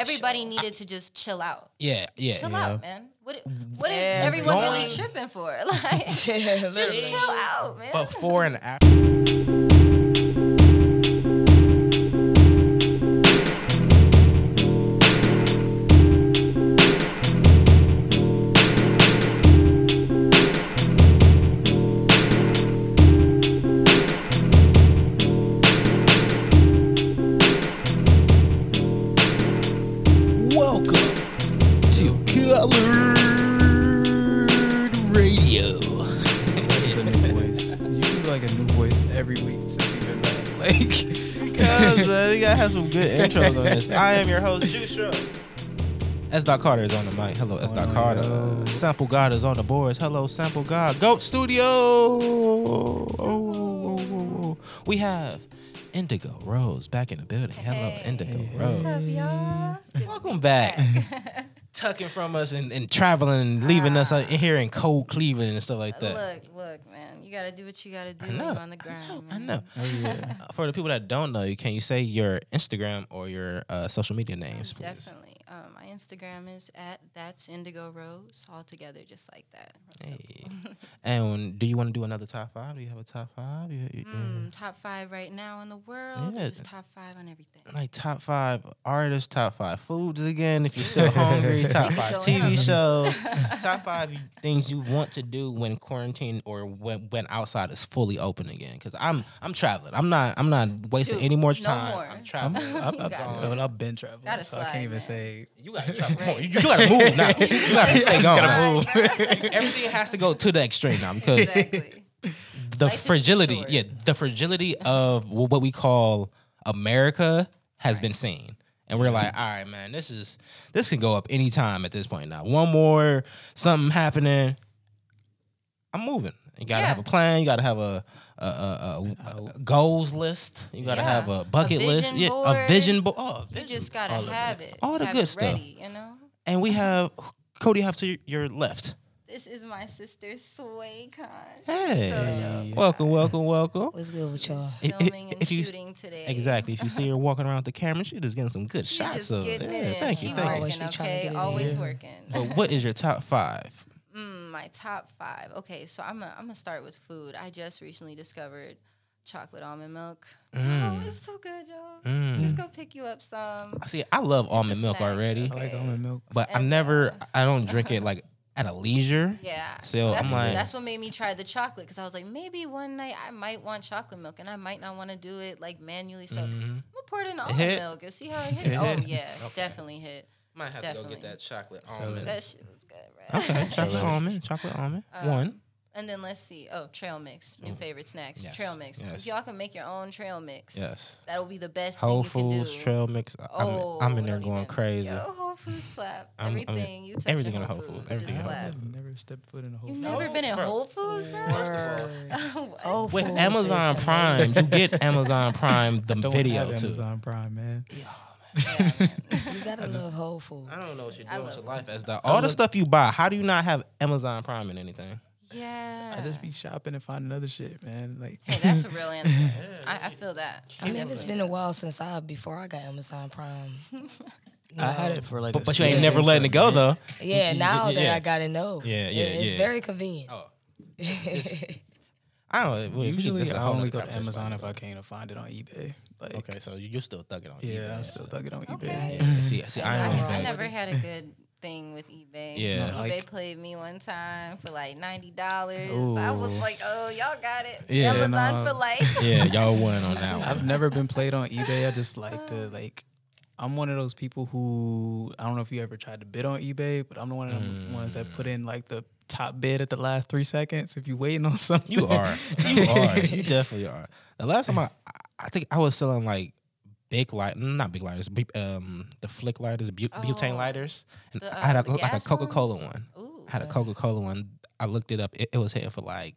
everybody needed to just chill out. Yeah, yeah. Chill yeah. out, man. What what is Yeah, everyone going- really tripping for? Like, Yeah, just chill out, man. Before and after. Am your host, Juice Shrub. S. Dot Carter is on the mic. Hello, S. Dot Carter. yo? Sample God is on the boards. Hello, Sample God. Goat Studio. Oh, oh, oh, oh, oh. We have Indigo Rose back in the building. Hello, Hey. Indigo Hey. Rose. What's up, y'all? It's good to Welcome be back. Tucking from us and, and traveling and leaving us uh, here in cold Cleveland and stuff like that. Look, look, man. You gotta do what you gotta do I know. on the ground. I man. know. oh yeah. Uh, For the people that don't know you, can you say your Instagram or your uh, social media names, please? Definitely. My Instagram is at that's Indigo Rose, all together, just like that. Hey. And do you want to do another top five? Do you have a top five? You, you- Mm, top five right now in the world. Yeah. just top five on everything. Like top five artists, top five foods again. If you're still hungry, top five could go in on TV shows, top five things you want to do when quarantine or when when outside is fully open again. Because I'm I'm traveling. I'm not I'm not wasting Dude, any more no time. more. I'm I'm, traveling. I've, You I've, gotta- so I've been traveling, Gotta so I can't even man. say. You gotta travel more. Right. You, you gotta move now. You gotta stay going. Right, now. right. Everything has to go to the extreme now because exactly. the Life is too fragility, short. yeah, the fragility of wh- what we call America has been seen. And we're like, all right, man, this is this can go up anytime at this point now. One more, something happening. I'm moving. You gotta Yeah. have a plan. You gotta have a, a, a, a- a goals list. You gotta Yeah. have a bucket A list. vision Yeah, a vision board. Oh, You vision- just gotta all of it. have it. All the have good it stuff. ready, you know. And we have Cody. Have to your left. This is my sister Sway Khan. Hey. So dope. Welcome, welcome, welcome. What's good with y'all? If- if- filming and if you- shooting today. Exactly. If you see her walking around with the camera, she just getting some good She's shots just of getting Yeah, it in. thank she you, thank you. Always working, be trying to okay? get it in. Always working. But what is your top five? Mm, my top five. Okay, so I'm gonna I'm gonna start with food. I just recently discovered chocolate almond milk. Oh, Mm. it's so good, y'all. Mm. Just go pick you up some. See, I love almond milk snack, already, I like almond milk. but I'm never. uh, I don't drink it like at a leisure. Yeah. So, I'm that's, like- that's what made me try the chocolate because I was like, maybe one night I might want chocolate milk and I might not want to do it like manually. So I'm Mhm. gonna pour it in the almond milk and see how it hit. It Oh hit? yeah, Okay. definitely hit. Might have to go get that chocolate almond. That shit was good, right? Okay, chocolate almond, chocolate almond. Um, One. And then let's see. Oh, trail mix. New favorite snacks. Yes, Trail mix. yes. If y'all can make your own trail mix, Yes. that'll be the best Whole thing you Foods can do. trail mix. I'm, Oh, I'm in there going even- crazy. Yo, Whole Foods slap. I'm- I'm in- everything you touch everything in in Whole, Whole Foods, Foods, everything just in Whole slap. I've never stepped foot in a whole. You've Foods. never been in. Whole Foods, bro? Word. What? With Foods Amazon Prime, you get Amazon Prime the Don't video have too. Amazon Prime, man. Yeah, man. You gotta love Whole Foods. I don't know what you're doing with your life as that. All the stuff you buy, how do you not have Amazon Prime and anything? Yeah. I just be shopping and finding other shit, man. Like, Hey, that's a real answer. I, I feel that. I mean, it's been a while since I before I got Amazon Prime. You I had it for like. But, a but you ain't never letting it go minute. though. Yeah, now that yeah. I got it, no. Yeah, yeah, It's yeah. very convenient. Oh, I don't. know. Usually, This is a I whole only go to Amazon if I can't find it on eBay. Like. Okay, so you're still thugging on yeah, eBay. Yeah, I'm still thugging on Okay. eBay. See, see, I I, ain't Ain't on I never had a good thing with eBay. Yeah. eBay Like- played me one time for like ninety dollars. I was like, oh, y'all got it. Yeah, Amazon no. for life. Yeah, y'all won on that one. I've never been played on eBay. I just like to uh. like. I'm one of those people who I don't know if you ever tried to bid on eBay, but I'm the one of them ones that mm. put in like the top bid at the last three seconds. If you're waiting on something, You are. You are. You definitely are. The last time I, I think I was selling like big light, not big lighters, um, the flick lighters, bu- butane Oh. lighters, and The, I had uh, a, like a Coca Cola one. Ooh. I had a Coca Cola one. I looked it up. It, it was hitting for like.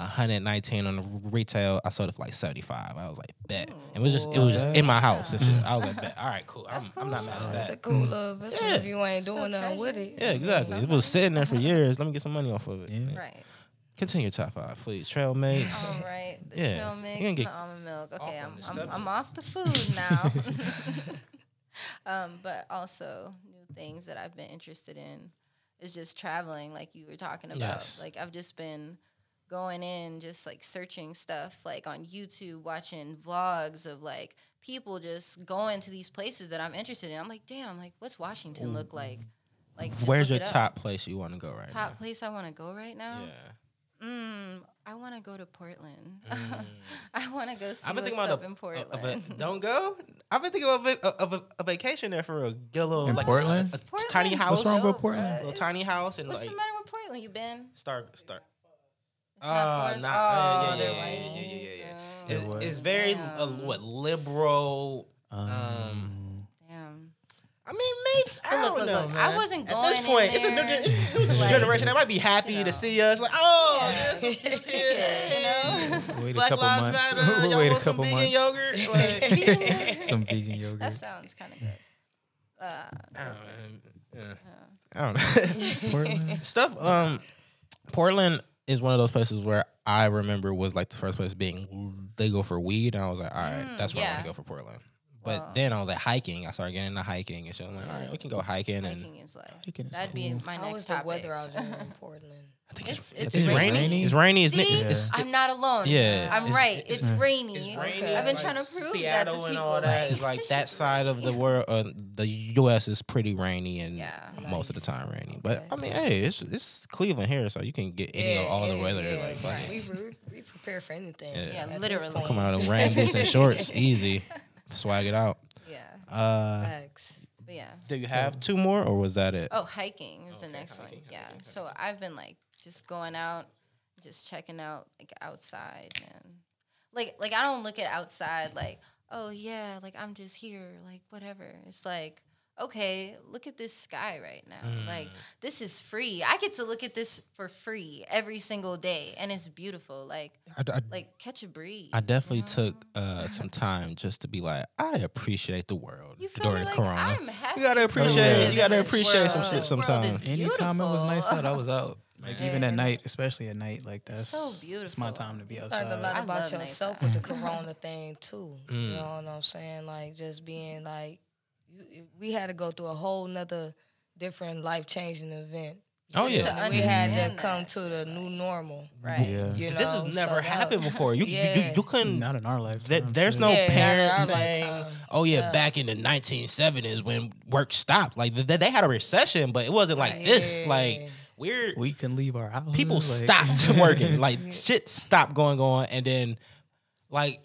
119 on the retail. I sold it for like 75. I was like, bet. It was just, it was just in my house and shit. I was like, bet. All right, cool. I'm, That's I'm not cool. mad at It's that. a cool little investment Yeah. if you ain't Still doing nothing with it. Yeah, exactly. It was sitting there for years. Let me get some money off of it. Yeah. Right. Continue your top five, please. Trail mates. All right. The Yeah. trail mix and get the almond milk. Okay, off I'm, I'm. I'm off the food now. um, but also new things that I've been interested in is just traveling, like you were talking about. Yes. Like I've just been going in, just like searching stuff, like on YouTube, watching vlogs of like people just going to these places that I'm interested in. I'm like, damn, like what's Washington look like? Like, just Where's your top place you want to go right now? top place I want to go right now? now? Yeah. Mm, I want to go to Portland. I want to go see I've been what's thinking up about in Portland. a, a, don't go. I've been thinking of a, of a, a vacation there for a get a little In like Portland? a, a Portland tiny house, What's wrong with Portland? A little tiny house, and What's like the matter with Portland? You been? start start. It's Uh, not for us? not, oh, uh, yeah, they're yeah, yeah, yeah, yeah, yeah, yeah. So, It's, what? it's very Damn. uh, what liberal. Um, Damn. I mean, maybe I But look, don't look, know, look, I wasn't going At this going in point, it's a new, there new to, like, generation. They might be happy you know. to see us. Like, oh, Yeah, this is just just here, it, you know? Wait a Black couple Lives months. Matter. Y'all Wait a want some couple vegan months. yogurt? Like, Some vegan yogurt. That sounds kind of gross. Uh, I don't know. Yeah. I don't know. Portland. Stuff. Um, Portland is one of those places where I remember was like the first place being they go for weed, and I was like, all right, Mm, that's where I want to go for Portland. But Well- then I was like hiking. I started getting into hiking, and so I'm like, all right, we can go hiking, and hiking is like Hiking is that'd be cool. my How next was the topic. weather out there in Portland? I think It's- it's, it's it's, rainy. rainy. It's rainy. It's, See, it's, it's, I'm not alone. Yeah, I'm it's- right. it's- It's, rainy. It's rainy. Okay. I've been like trying to prove Seattle that to and people. all that. like, It's like that side of the rainy. world. Uh, the U.S. is pretty rainy and Yeah. most of the time rainy. But Okay. I mean, hey, it's it's Cleveland here, so you can get any of all the weather. yeah, like, fuck we, we, we prepare for anything. Yeah. Yeah, at this literally. come out of rain boots and shorts, easy, swag it out. Yeah. Uh, Facts. But yeah. do you have two more, or was that it? Oh, hiking is the next hiking, one. Yeah. hiking, So I've been like just going out, just checking out like outside, man. Like like I don't look at outside like, oh yeah, like I'm just here, like whatever. It's like, okay, look at this sky right now. Like Mm. this is free. I get to look at this for free every single day, and it's beautiful. Like I, I, like catch a breeze. I definitely you know? took uh, some time just to be like, I appreciate the world You feel during me? Like, Corona. I'm happy. You gotta to appreciate- live you gotta in this appreciate some shit sometimes. is Anytime it was nice out, I was out. Like Man. even at night, especially at night, like that's So beautiful. It's my time to be outside. Learned a lot. I about yourself with the corona thing too. You Mm. know what I'm saying? Like just being like, you, we had to go through a whole nother different life changing event. Oh yeah, know, we had to come to the new normal. Right. Yeah. You know, this has so never that- happened before. You, you, you Yeah. you couldn't. Not in our life. Th- there's no Yeah, parents saying, lifetime. "Oh yeah, Yeah. back in the 1970s when work stopped." Like th- they had a recession, but it wasn't like this. Yeah. Like we're We can leave our house. people stopped working. Like shit stopped going on, and then like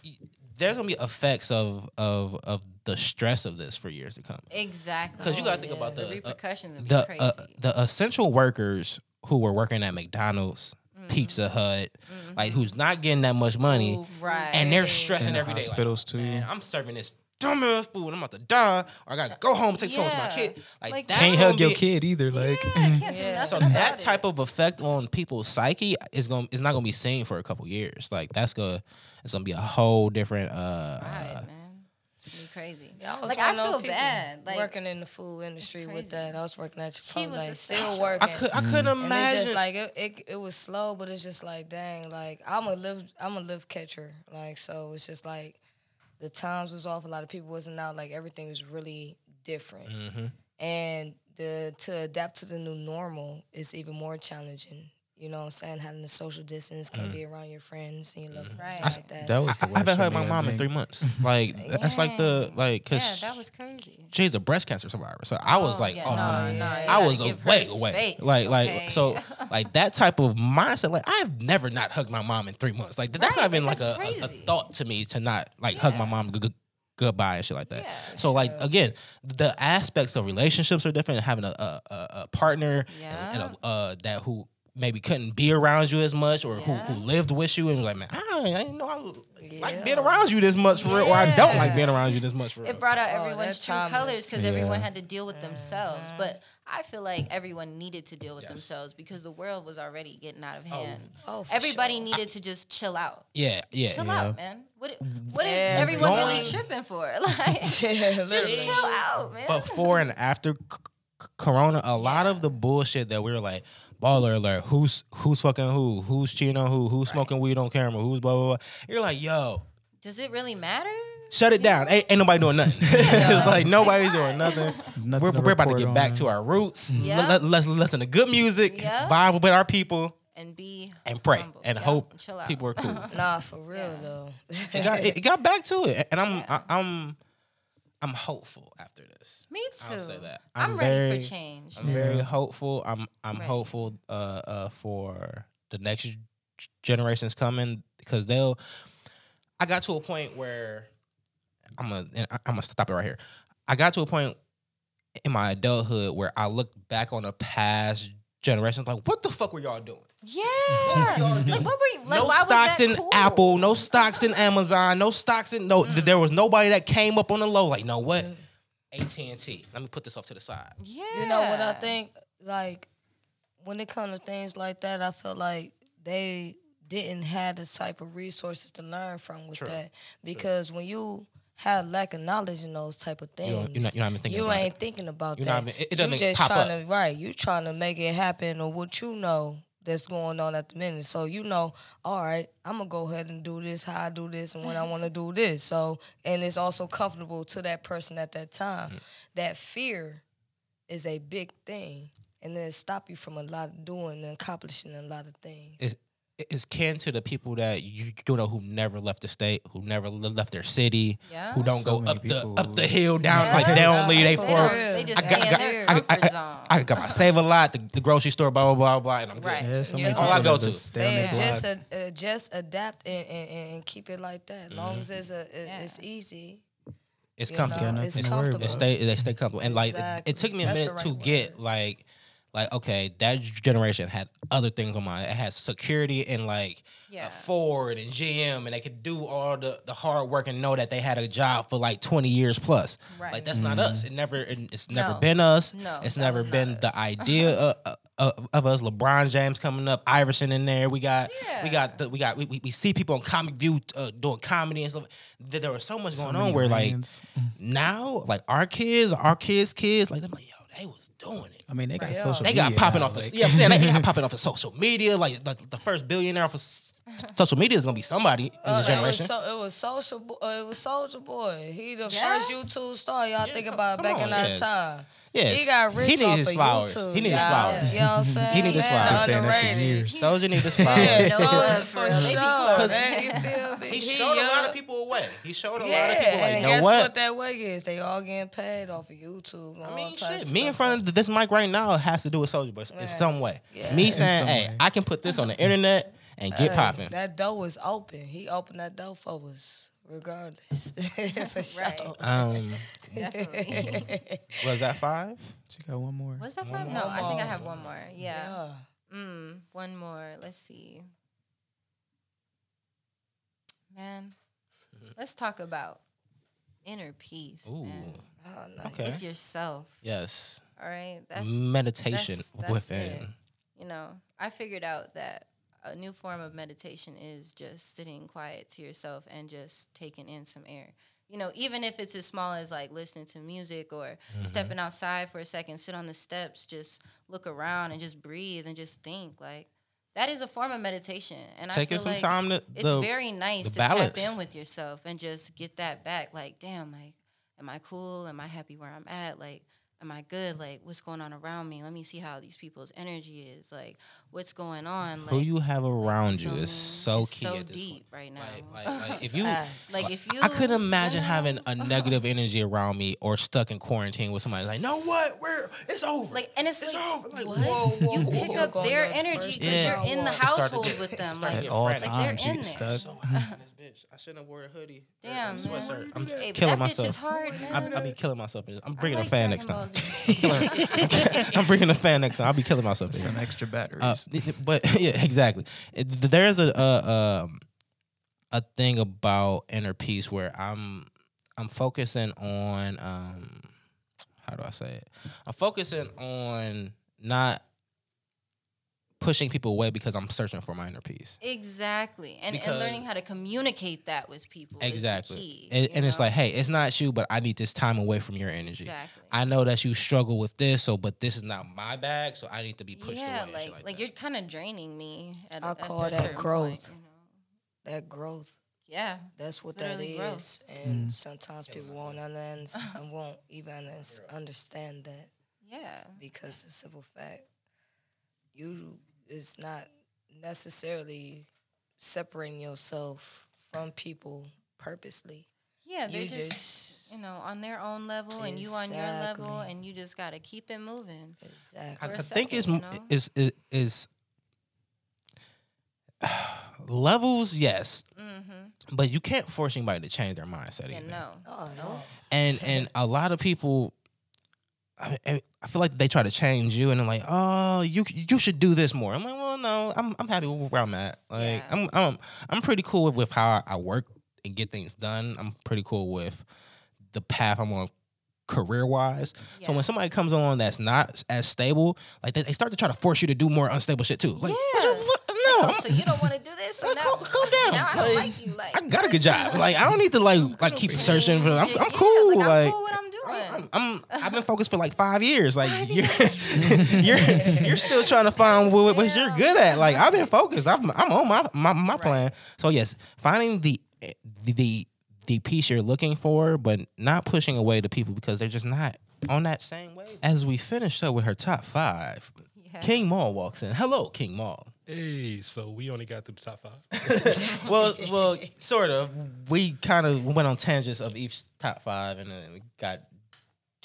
there's gonna be effects of of of the stress of this for years to come. Exactly. Because you gotta think yeah. about the the uh, repercussions would be the crazy. uh, the essential workers who were working at McDonald's, Mm-hmm. Pizza Hut, like who's not getting that much money, Food, right. and they're stressing In the every day. like, hospitals, too. Man, I'm serving this dumbass food, and I'm about to die, or I gotta go home and take this home to my kid. Like, Like, that's Can't hug your be- kid either. Like yeah, I can't Yeah. nothing So about that it. type of effect on people's psyche is going is not gonna be seen for a couple years. Like that's gonna it's gonna be a whole different. uh Right, man. It's gonna be crazy. Yeah, I was like I feel bad. Like working in the food industry with that. I was working at She was Chipotle, a still working. I could I couldn't And it's imagine. just like it, it, it was slow, but it's just like dang, like I'm a live I'm a live catcher, like so it's just like the times was off. A lot of people wasn't out. Like everything was really different, Mhm. and the to adapt to the new normal is even more challenging. You know what I'm saying? Having the social distance, can't be around your friends and your loved ones Right. like that. that was I, the I haven't worst heard my mom in three months. Like that's like the like because yeah, that was crazy. she's a breast cancer survivor. So I was Oh, like, yeah, oh, no, no, I was give her away, away. space, Like, like, okay? so, like that type of mindset. Like, I've never not hugged my mom in three months. Like, that's Right, not even like, like a, a, a thought to me to not like hug my mom g- g- goodbye and shit like that. Yeah, so, like, again, the aspects of relationships are different. Having a a, a, a partner and, and a, uh, that who maybe couldn't be around you as much, or who, Yeah. who lived with you and was like, man, I, don't- I didn't know I like being around you this much for real, or I don't like being around you this much for real. it brought out Oh, everyone's that true time colors because Yeah. everyone had to deal with themselves. Mm-hmm. But I feel like everyone needed to deal with Yes. themselves because the world was already getting out of hand. Oh, for Everybody sure. needed to just chill out. yeah, yeah. Chill yeah. out, man. What what is everyone going- really tripping for? Like Yeah, just chill out, man. before and after c- c- Corona, a lot of the bullshit that we were like, baller alert, who's who's fucking who, who's cheating on who, who's smoking weed on camera, who's blah blah blah. You're like, yo, Does it really matter? shut it down. Ain't, ain't nobody doing nothing. it's like nobody's doing nothing. Nothing We're, to we're about to get on. back to our roots. Yeah. Let, us listen to good music, Yeah. vibe with our people, and be and pray humble. and Yeah, hope and chill out. people are cool. Nah, for real Yeah. though. it, got, it got back to it, and I'm I, I'm I'm hopeful after this. Me too. I'll say that. I'm, I'm ready for change. I'm very hopeful. I'm I'm Right. hopeful uh, uh, for the next generations coming because they'll. I got to a point where I'm gonna I'm gonna stop it right here. I got to a point in my adulthood where I look back on the past generations like, what the fuck were y'all doing? Yeah. y'all like what were you, like no why stocks was that in cool? Apple, no stocks in Amazon, no stocks in no. There was nobody that came up on the low like, no what? AT and T. Let me put this off to the side. Yeah. You know what I think? Like when it comes to things like that, I feel like they didn't have the type of resources to learn from with True. that. Because when you have lack of knowledge in those type of things, don't- you're not- you're not even thinking you about ain't it. thinking about You're that. not even- it- it doesn't you even just pop trying up. to right. you're trying to make it happen or what you know that's going on at the minute. So you know, all right, I'm gonna go ahead and do this, how I do this, and when I want to do this. So and it's also comfortable to that person at that time. Mm. That fear is a big thing, and then it stop you from a lot of doing and accomplishing a lot of things. It's it's kin to the people that you you know who never left the state, who never left their city, Yeah. who don't So go many up the up the hill down Yeah. like they don't leave they For They, for. they just I got, I got, their I, I. I, I got my save a lot, the, the grocery store, blah blah blah blah, and I'm good. Right. Yeah, so Yeah. All I go to. just stay They just uh, uh, just adapt and, and, and and keep it like that. As long as it's a, it- Yeah. it's easy. It's comfortable. know, it's nothing to worry comfortable. They stay they stay comfortable, and like it- Exactly. it, took me a That's the minute to right get like like okay that generation had other things on mind. It had security and like Yeah. Ford and GM, and they could do all the the hard work and know that they had a job for like twenty years plus. Right. Like that's not us. It never it- it's never No. been us. No, it's never been us. the idea of, of, of us. LeBron James coming up, Iverson in there. We got we got the, we got we, we, we see people on Comic View uh, doing comedy and stuff. There, there was so much So going on where like brands. now, like our kids, our kids' kids, like they're like, yo, they was doing it. I mean, they got Right. social. They got media popping now, off. Of, like- yeah, I'm saying they got popping off of social media. Like, like the first billionaire off of s- social media is gonna be somebody in Uh, this it was generation. so, it was social. Bo- uh, it was Soulja Boy. He the Yeah? first YouTube star. Y'all think about come back on, in that yes. time. Yes. He got rich He need off his of flowers. YouTube. He need his y'all. flowers. You know what I'm saying? He need his flowers. Saying that underrated. Soulja need his flowers. Yeah, for for real. They be sure, man. You feel me? he showed a lot of people away. He showed a Yeah, lot of people like, and you know guess what? what? that way is? They all getting paid off of YouTube. I mean, shit. of Me in front of this mic right now has to do with Soulja Boy in some way. Yeah. Me saying, some "Hey, way. I can put this on the internet and get Hey, popping." That door was open. He opened that door for us, regardless. for sure. Right. Um, Definitely. was that five? She got one more. Was that five? No, I think I have one more. Yeah. Yeah. Mm, one more. Let's see. Man, let's talk about inner peace. Ooh, Man. Oh, nice. okay. It's yourself. Yes, All right. That's meditation that's- that's within. it. you know, I figured out that a new form of meditation is just sitting quiet to yourself and just taking in some air. You know, even if it's as small as like listening to music or Mm-hmm. stepping outside for a second, sit on the steps, just look around and just breathe and just think. Like that is a form of meditation. And I Taking feel some like time to it's the- very nice to balance. tap in with yourself and just get that back. Like, damn, like, am I cool? Am I happy where I'm at? Like, am I good? Like, what's going on around me? Let me see how these people's energy is. Like, what's going on? Like, who you have around you is so It's key so at this deep point. right now. Like, like, like if you. Like, if you, I couldn't imagine you know, having a negative energy around me or stuck in quarantine with somebody like, no, what? We're it's over. Like, and it's, It's like, over. Like, what? whoa, whoa, you pick whoa. up their energy because day. you're in the household with them. Like, to At all frantic. like they're in there. stuck. bitch. I shouldn't have wore a hoodie. or a Damn, sweatshirt. I'm Hey, but killing that bitch myself. is hard, I, man. I'll be killing myself. I'm bringing like a fan next time. Ball Z. I'm bringing a fan next time. I'll be killing myself. here. Some extra batteries. Uh, but yeah, exactly. There's a a, um, a thing about inner peace where I'm I'm focusing on um how do I say it? I'm focusing on not pushing people away because I'm searching for my inner peace. Exactly, and Because- and learning how to communicate that with people. is the Exactly. key, and and it's like, hey, it's not you, but I need this time away from your energy. exactly. I know that you struggle with this, so but this is not my bag, so I need to be pushed yeah, away. and like like, like, you're kind of draining me. At, I a- at call a that growth. point, you know? That growth. Yeah. That's what that is. that literally is. growth. And mm. sometimes people won't understand, won't even understand that Yeah. because the simple fact you is not necessarily separating yourself from people purposely. Yeah, they're just, just- you know on their own level, and you on your level, and you just gotta keep it moving. Exactly. I, for a I think it's you know? is is is levels, yes, Mm-hmm. but you can't force anybody to change their mindset. Yeah, either. no. Oh no. and and a lot of people I, I- I feel like they try to change you and I'm like oh you you should do this more. I'm like well no i'm, I'm happy with where i'm at. Like Yeah. I'm, I'm i'm pretty cool with, with how i work and get things done. I'm pretty cool with the path i'm on career wise so when somebody comes along that's not as stable like they, they start to try to force you to do more unstable shit too. Like Yeah. what- I'm- so you don't want to do this? So Like, now, calm- down. Now I don't Like, like you. Like I got a good job. Like I don't need to like like keep searching for. I'm, I'm cool. Like, I'm like cool what I'm doing. I'm, I'm I've been focused for like five years. Like you're you're you're still trying to find what, what you're good at. Like I've been focused. I'm I'm on my my, my plan. So yes, finding the the the piece you're looking for, but not pushing away the people because they're just not on that same way. As we finished up with her top five, Yeah. King Maul walks in. Hello, King Maul. Hey, so we only got through the top five. well, well, sort of. We kind of went on tangents of each top five, and then we got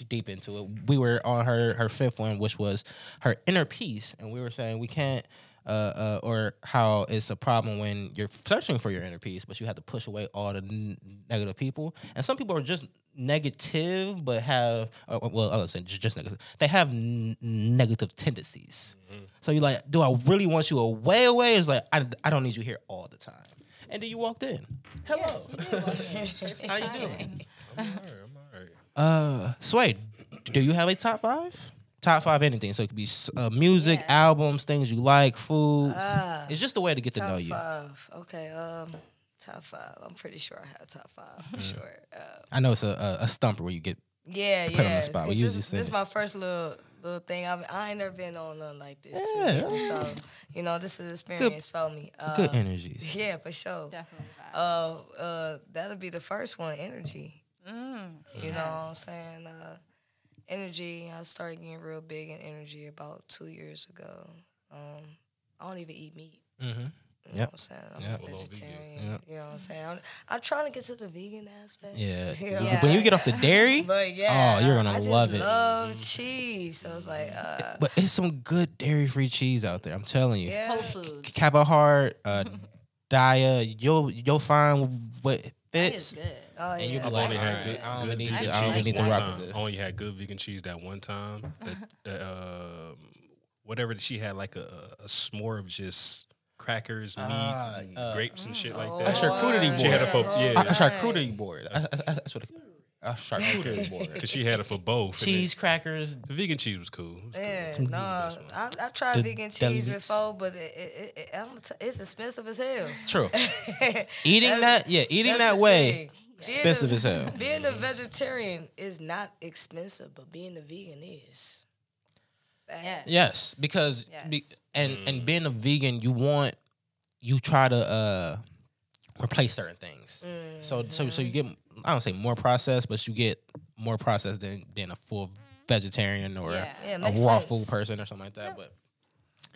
deep into it. We were on her her fifth one, which was her inner peace, and we were saying we can't. Uh, uh, or how it's a problem when you're searching for your inner peace, but you have to push away all the n- negative people. And some people are just negative, but have uh, well, I was saying just, just negative. They have n- negative tendencies. So you're like, do I really want you away? Away? It's like I, I don't need you here all the time. And then you walked in. Hello. How you doing? I'm all right. I'm all right. Uh, Sway, do you have a top five? Top five anything. So it could be uh, music, Yeah. albums, things you like, foods. Ah, it's just a way to get to know you. five. Okay. Um, top five. I'm pretty sure I have top five Mm. for sure. Uh, I know it's a, a, a stumper where you get. yeah, Put on the spot. We 'cause usually this, say this it. my first little little thing. I've, I ain't never been on nothing like this. Yeah. really. So you know, this is an experience for me. Uh, Good energies. Yeah, for sure. Definitely. Uh, uh, that'll be the first one. Energy. Mm. You know what I'm saying? Uh, energy. I started getting real big in energy about two years ago. Um, I don't even eat meat. Mm-hmm. You know Yep. what I'm saying? I'm Yep. a Full on vegan. vegetarian. Yep. You know what I'm saying? I'm, I'm trying to get to the vegan aspect. Yeah. You know? Yeah. When you get off the dairy, But yeah, Oh, you're gonna I just love it. I love cheese, so it's like, uh, but it's some good dairy free cheese out there. I'm telling you. yeah, Whole Foods. Kappa Heart, uh, Daiya, you'll you'll find what That is fits. good. Oh And you yeah. be I've like, alright, good, I don't good need vegan to- I don't cheese need to rock time. with this. I only had good vegan cheese that one time. That, that um, whatever she had, like a, a s'more of just crackers, meat, Ah, and uh, grapes and shit like Oh, A that. charcuterie She had a board. fo- oh, yeah. A, a nice. charcuterie board. I- I- I- That's what. It, a charcuterie board. Cause she had it for both. Cheese crackers. The vegan cheese was cool. It was. Yeah, It no, the best one. I, I tried The vegan cheese meats. before, but it, it, it, it, t- it's expensive as hell. True. Eating that, yeah, eating that way, thing. Being expensive a- as hell. Being a vegetarian is not expensive, but being a vegan is. Facts. Yeah. Yes, because be, Yes. and and being a vegan, you want you try to uh replace certain things. So so so you get I don't say more processed, but you get more processed than than a full vegetarian or Yeah. Yeah, a raw sense. food person or something like that. But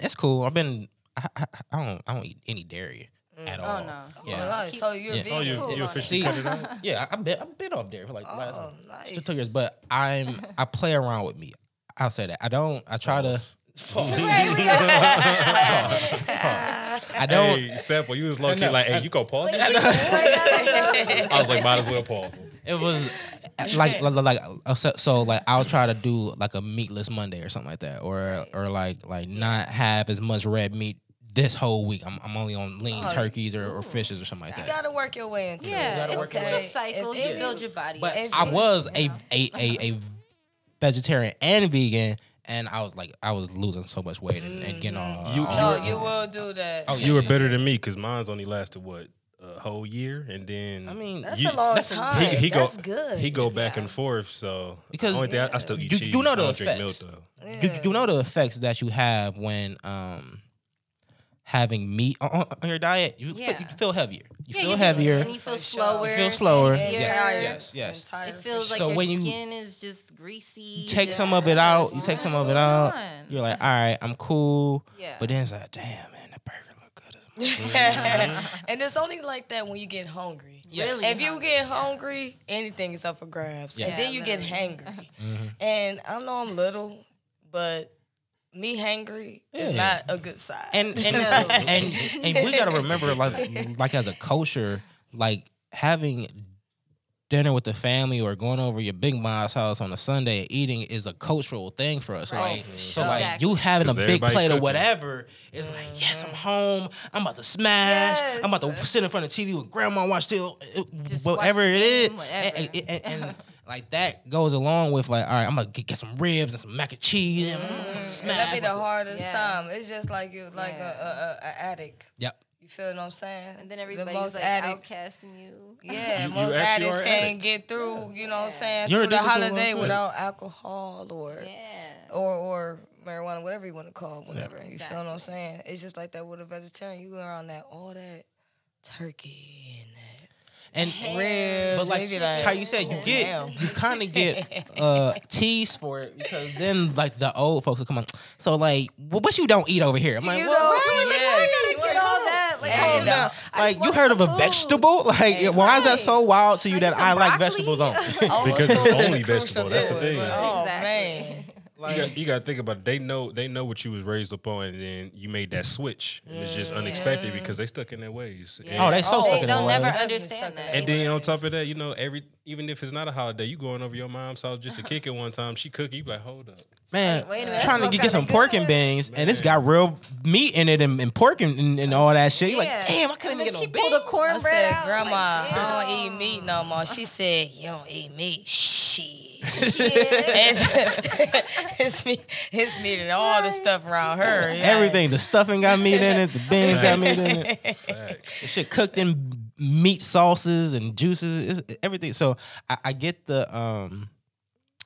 it's cool. I've been I, I, I don't I don't eat any dairy at all. Oh no. Yeah. Oh. So you're Yeah. vegan. Oh, you, Cool you on officially it. cut it out? Yeah, I, I've been I've been off dairy for like the last Oh, two, nice. two years, but I'm I play around with meat. I'll say that. I don't. I try to. I don't. Hey, sample. You was low key like, hey, you go pause it? I was like, might as well pause. it. It was like like, like uh, so, so like I'll try to do like a meatless Monday or something like that, or or like like not have as much red meat this whole week. I'm I'm only on lean Oh, turkeys or, or fishes or something like that. You gotta work your way into it. Yeah, it's, work it's a cycle. If you build your body. But. I was You know? a a a vegetarian and vegan, and I was like I was losing so much weight and, and getting all. You- all- No, you will do that. Oh, You were better than me because mine's only lasted what a whole year, and then I mean, That's you- a long that's time. he, he go good. he go back Yeah. and forth. So Because- only thing I, I still eat You- cheese. you know I the don't drink milk effects. though. you, you know the effects that you have when um having meat on, on- on your diet, you, feel, you feel heavier. You yeah, feel you heavier. and you feel slower. You feel slower. sleepier. Yeah. tired. Yes, yes. Tired It feels like So your when you skin is just greasy. You take just- some of it out. You take some of it out. on? You're like, all right, I'm cool. Yeah. But then it's like, damn, man, that burger look good as much. and it's only like that when you get hungry. Really If you hungry. get hungry, anything is up for grabs. Yeah. And then Yeah, you get literally. hangry. Mm-hmm. And I know I'm little, but me hangry is Yeah. not a good sign. and and, and and we gotta remember like like as a culture like having dinner with the family or going over your big mom's house on a Sunday and eating is a cultural thing for us. Right. Like for so sure. like Exactly. you having a big everybody plate or whatever is like yes I'm home I'm about to smash I'm about to sit in front of the TV with grandma and watch still uh, whatever watch it the is game, whatever. And, and- and- and, like that goes along with like all right I'm gonna get, get some ribs and some mac and cheese and I'm Mm, and smash that be the hardest Yeah. time. It's just like you like Yeah. a, a, a, a addict. Yep. You feel what I'm saying? And then The everybody's most like addict- outcasting you. Yeah, You- you most actually addicts can't addict. get through, you know what I'm saying, You're through the holiday without alcohol or Yeah. or or marijuana, whatever you want to call it, whatever. You feel what I'm saying? It's just like that with a vegetarian. You go around that all that turkey and that and ribs. But like, like, how you said, you get damn. you kind of get uh teased for it because then like the old folks will come on. So like, what, what you don't eat over here? I'm like, You well, know, really? Like, yes. I gotta get all that. Like, Hey, oh, no. no. Like you heard of a food. vegetable? Like, why is that so wild to you Can that I get like broccoli? vegetables only? Almost Because it's only crucial vegetable, that's the thing. Oh Exactly. man. You got, you got to think about it. They know they know what you was raised up on, and then you made that switch, and it's just mm-hmm. unexpected because they stuck in their ways. And- Oh, they so Oh, stuck They, in they'll their never ways. Definitely understand stuck in that. And then on top of that, you know, every even if it's not a holiday, you going over your mom's house just to kick it one time. She cook, you be like, hold up. Man, Wait a minute, trying to get, get some kinda pork good. and beans, and it's got real meat in it and, and pork and, and, and all that shit. You're like, damn, I couldn't And then get she no pulled beans. a I cornbread said, out. Grandma, like, I don't eat meat no more. She said, You don't eat meat. Shit. Shit. it's, it's meat, it's meat and all the stuff around her. yeah. Everything, the stuffing got meat in it, the beans got meat in it. Facts. The shit cooked in meat sauces and juices, it's, everything. So I, I get the um,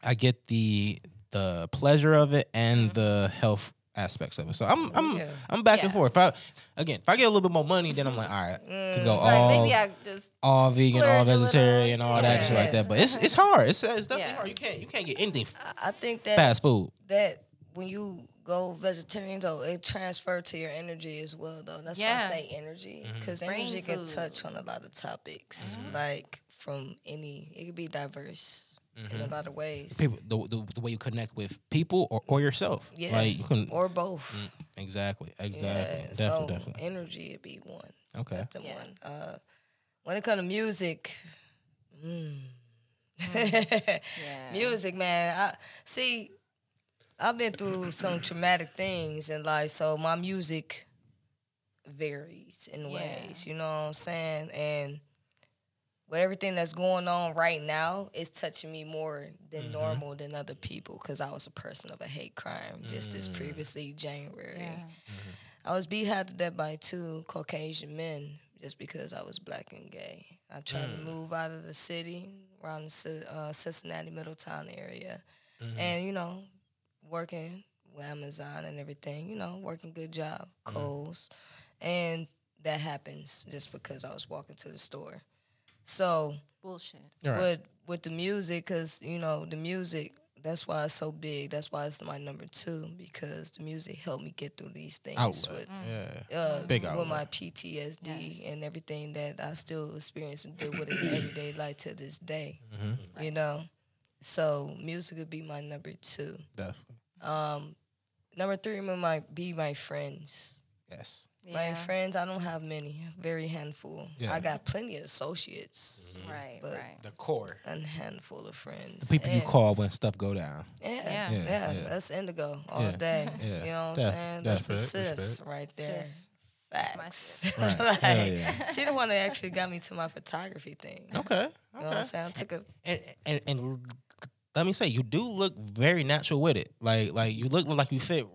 I get the the pleasure of it and the mm-hmm. health aspects of it. So I'm I'm Yeah. I'm back and forth. If I again, if I get a little bit more money, then I'm like, all right, can go mm, Like, all maybe I just all vegan, all splurge a little. vegetarian, all that shit like that. But it's it's hard. It's it's definitely Yeah. hard. You can't you can't get anything I think that fast food. that when you go vegetarian though, it transfer to your energy as well though. That's why I say energy mm-hmm. because Brain energy can food. touch on a lot of topics, mm-hmm. like from any. It could be diverse in a lot of ways, People, the, the, the way you connect with people or, or yourself. yeah, like you can or both. exactly exactly Yeah, definitely so definitely. energy would be one. Okay. That's the Yeah. one. Uh, when it comes to music, mm. yeah. music, man. I see. I've been through some traumatic things in life, so my music varies in Yeah. ways. You know what I'm saying? And with everything that's going on right now, it's touching me more than mm-hmm. normal than other people because I was a person of a hate crime just as mm. previously January. Yeah. Mm-hmm. I was beat half to death by two Caucasian men just because I was black and gay. I tried to mm. move out of the city around the uh, Cincinnati Middletown area, mm-hmm. and you know, working with Amazon and everything. You know, working good job, mm. Kohl's, and that happens just because I was walking to the store. So Bullshit. All right. with with the music, cause you know the music. That's why it's so big. That's why it's my number two because the music helped me get through these things Outlet. with Yeah. uh, Big with my PTSD and everything that I still experience and deal with in everyday life to this day. Mm-hmm. You know, so music would be my number two. Definitely. Um, number three would might be my friends. Yes. My friends, I don't have many, very handful. Yeah. I got plenty of associates, mm-hmm. Right. But- right. The core. a handful of friends. The people you call when stuff go down. Yeah, Yeah. yeah, Yeah, yeah. that's indigo all Yeah. day. Yeah. You know what Def- I'm saying? def- That's a Respect, sis respect. right there. Sis. my Facts. sis. Right. Like, Hell yeah. She the one that actually got me to my photography thing. Okay. You know what I'm saying? I took a And, and and let me say, you do look very natural with it. Like like you look like you fit.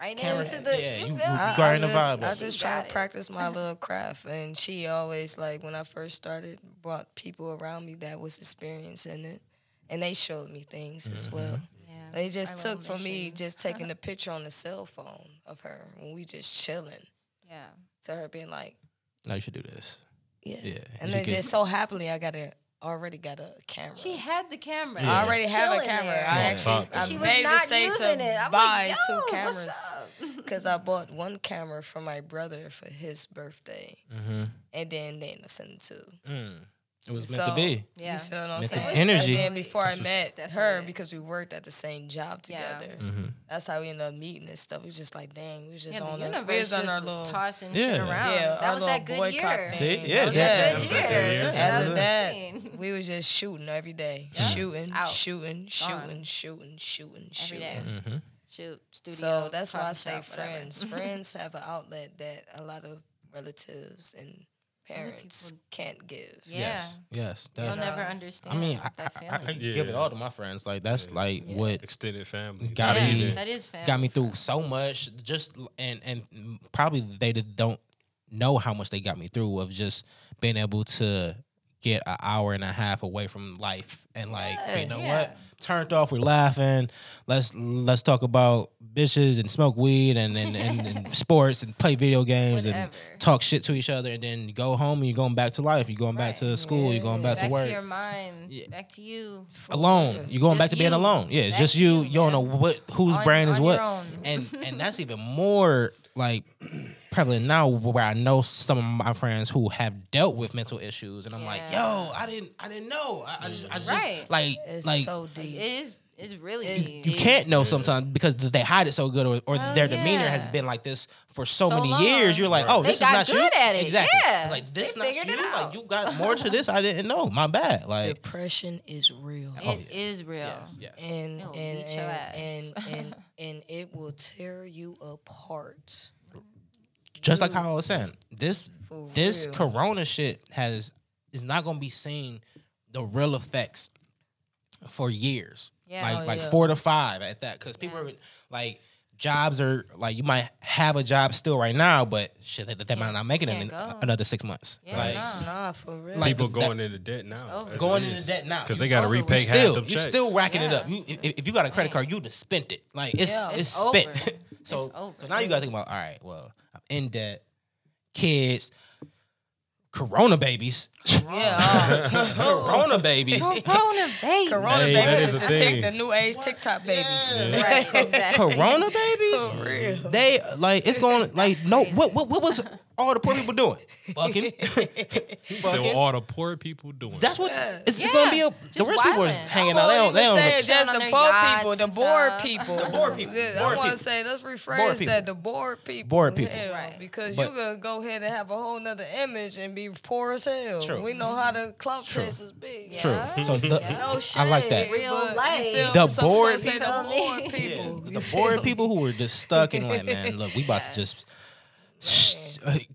Right Camera- into the. yeah, you you- feel you me? I, got I in the just, vibe. I just got try it. to practice my little craft, and she always like when I first started brought people around me that was experiencing it, and they showed me things Mm-hmm. as well. Yeah. They just Our took from me missions. just taking a picture on the cell phone of her when we just chilling. Yeah. to her being like, No, you should do this. yeah. Yeah, And then just so happily, I got a already got a camera. She had the camera. Yeah. I already have a camera. there. I actually Talk. I she was made not mistake using to it. I'm buy like, two Yo, cameras What's up? because I bought one camera for my brother for his birthday, Mm-hmm. and then they ended up sending two. Mm. It was meant So, to be. Yeah. You feel what I'm Meant to saying? Energy. And then before I met her, because we worked at the same job Yeah. together, Mm-hmm. that's how we ended up meeting and stuff. We was just like, dang, we was just Yeah, on the our, we universe was just on our was little. tossing Yeah. shit around. Yeah, that was that little good boycott year. thing. See? That Yeah, was that- that good was year. that good year. After that, we was just shooting every day, Yeah. shooting, Out. shooting, shooting, Gone. shooting, shooting, Every shooting. day. Mm-hmm. Shoot, studio. So that's why I say shop, friends. friends have an outlet that a lot of relatives and parents can't give. Yeah. Yes. Yes. You'll never understand I mean, I, that I, I, I feeling. Yeah. give it all to my friends. Like that's Yeah. like Yeah. what Extended family. Got yeah, me. that is family. got me through so much. Just and and probably they did- don't know how much they got me through of just being able to get an hour and a half away from life and like you know Yeah. what turned off we're laughing let's let's talk about bitches and smoke weed and and, and, and sports and play video games Whatever. and talk shit to each other and then you go home and you're going back to life you're going back Right. to school you're going back, back to work your mind. Yeah. Back to you. alone. You're going back Just to being you. alone. Yeah, it's just you. you, You, don't know what whose On- brain is what, and and that's even more like prevalent now where I know some of my friends who have dealt with mental issues, and I'm like, yo, I didn't, I didn't know. I, I just, I just Right. like, It's like so It deep. is. It's really. It's deep. you can't know sometimes because they hide it so good, or, or Oh, their demeanor has been like this for so, So many long. years. You're like, oh, They this is got not good you. at it. Exactly. Yeah. It's like this They not you. Like you got more to this. I didn't know. My bad. Like Depression is real. Oh, It is real. yes, yes. And It'll and and, and and and it will tear you apart. Just like mm. how I was saying, this For this real. corona shit has is not gonna be seen the real effects for years. Yeah. Like Oh, like yeah. four to five at that. Cause people Yeah. are like jobs are like you might have a job still right now, but shit they, they might not make it in go. another six months. Yeah, like no. Nah, for real. Like, People that- going into debt now. Going into debt now. because they got to repay half still them you checks. still racking it up. You if, if you got a credit Right. card, you just spent it. Like it's Yeah. it's, It's spent. so It's so now you gotta think about all right, well, I'm in debt, kids, corona babies. yeah, uh, corona babies. Corona baby. Corona Hey, babies is is the, tick, the new age TikTok babies. Yeah. Right. Exactly. Corona babies? For real. They like it's going like no crazy. what, what what was all the poor people doing? Fucking. So Fucking. all the poor people doing. That's what Yeah. it's, it's gonna be a the Just rich people are wildin'. hanging out. They don't they don't say ex- just Chilling on the their poor yachts people, the and bored stuff. people. The bored people. Yeah, Bored I want people. to say let's rephrase Bored people. that the bored people. Bored people. Hell, Right. Because But- you gonna go ahead and have a whole nother image and be poor as hell. True. We know how the clout True. chasers be. Yeah. True. So the, Yeah. No shade. I like that. Real but you life. feel The me? Some bored people say the people. bored Yeah, people. the feel bored me? people who were just stuck and like, man, look, we about to just sh-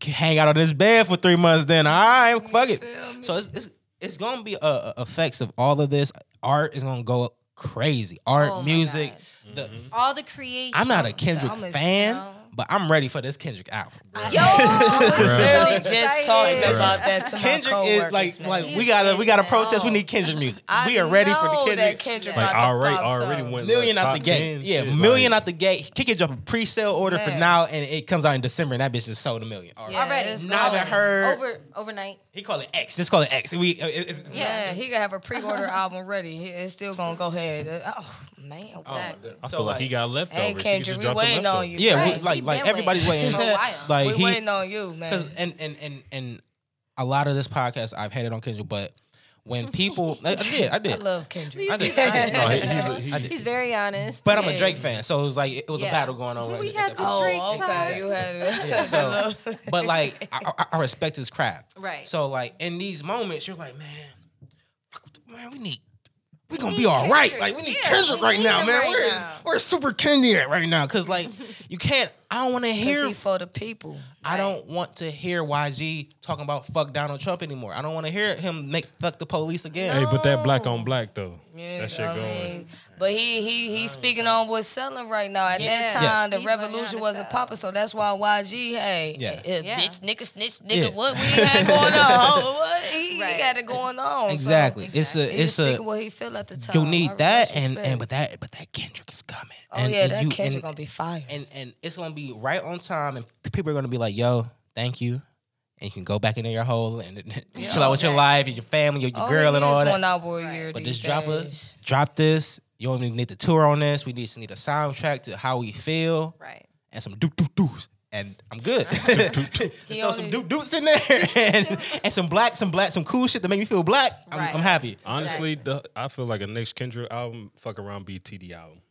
hang out on this bed for three months. Then all right, fuck it. So it's it's, it's gonna be uh, uh, effects of all of this. Art is gonna go crazy. Art, Oh my music. God. The, All the creation. I'm not a Kendrick I'm fan, no. But I'm ready for this Kendrick album. Yo, I was literally so just talking excited. about that to Kendrick coworkers, is like man. like we gotta we gotta protest. We need Kendrick music. I we are ready for the Kendrick. Kendrick like already pop already some. went Million like, out the gate. Yeah, shit, million like, out the gate. He could drop a pre-sale order for now, and it comes out in December, and that bitch just sold a million. Already. Yeah, Already. Not even heard. over overnight. He call it X. Just call it X. We uh, it- it's, Yeah, he could have a pre-order album ready. It's still gonna go ahead. Oh man, Oh, Exactly. good. I So, feel like he got leftovers. Hey He Kendrick, just we the waiting on leftovers. you. Yeah, we- like He like been everybody's waiting. for a. Like we he waiting on you, man. because and and and and a lot of this podcast I've hated on Kendrick, but when people I, I did I I did. love Kendrick. I did. No, he, he's a, he, I did. He's very honest. But I'm a Drake fan, so it was like it was a battle going on. We right had at the that. Drake oh, okay, time. you had it. Yeah, so, but like I, I, I respect his craft. Right. So like in these moments, you're like, man, fuck with the- man, we need. We gonna be need all right. Kendrick. Like we need Yeah, Kendrick we right need now, man. right We're now. we're super Kendi at right now, cause like you can't. I don't want to hear. he for the people. I don't want to hear YG talking about fuck Donald Trump anymore. I don't want to hear him make fuck the police again. hey, but that black on black though, Yeah, that shit I going. mean, but he he he's speaking on what's selling right now. At Yeah. that time, Yes. the He's revolution wasn't popping, so that's why YG, hey, Yeah. eh, eh, Yeah. bitch, nigga, snitch, nigga, Yeah. what we had going on? Oh, what? He, he got it going on. so Exactly. It's a he it's a what he feel at the time. you need I- that and respect. and but that but that Kendrick is coming. oh and, yeah, and that you- Kendrick and, gonna be fire. and and it's gonna be be right on time, and people are gonna be like, "Yo, thank you," and you can go back into your hole and chill out with your life, and your family, your, your All girl, and all that. One album a Right. year But these just drop a days. drop this. You don't even need the tour on this. We need to need a soundtrack to how we feel Right. and some doo doo doos. And I'm good. Just throw some only- doo doots in there and, and some black, some black, some cool shit to make me feel black. I'm, Right. I'm happy. Honestly, the I feel like a next Kendrick album, fuck around, be TD album.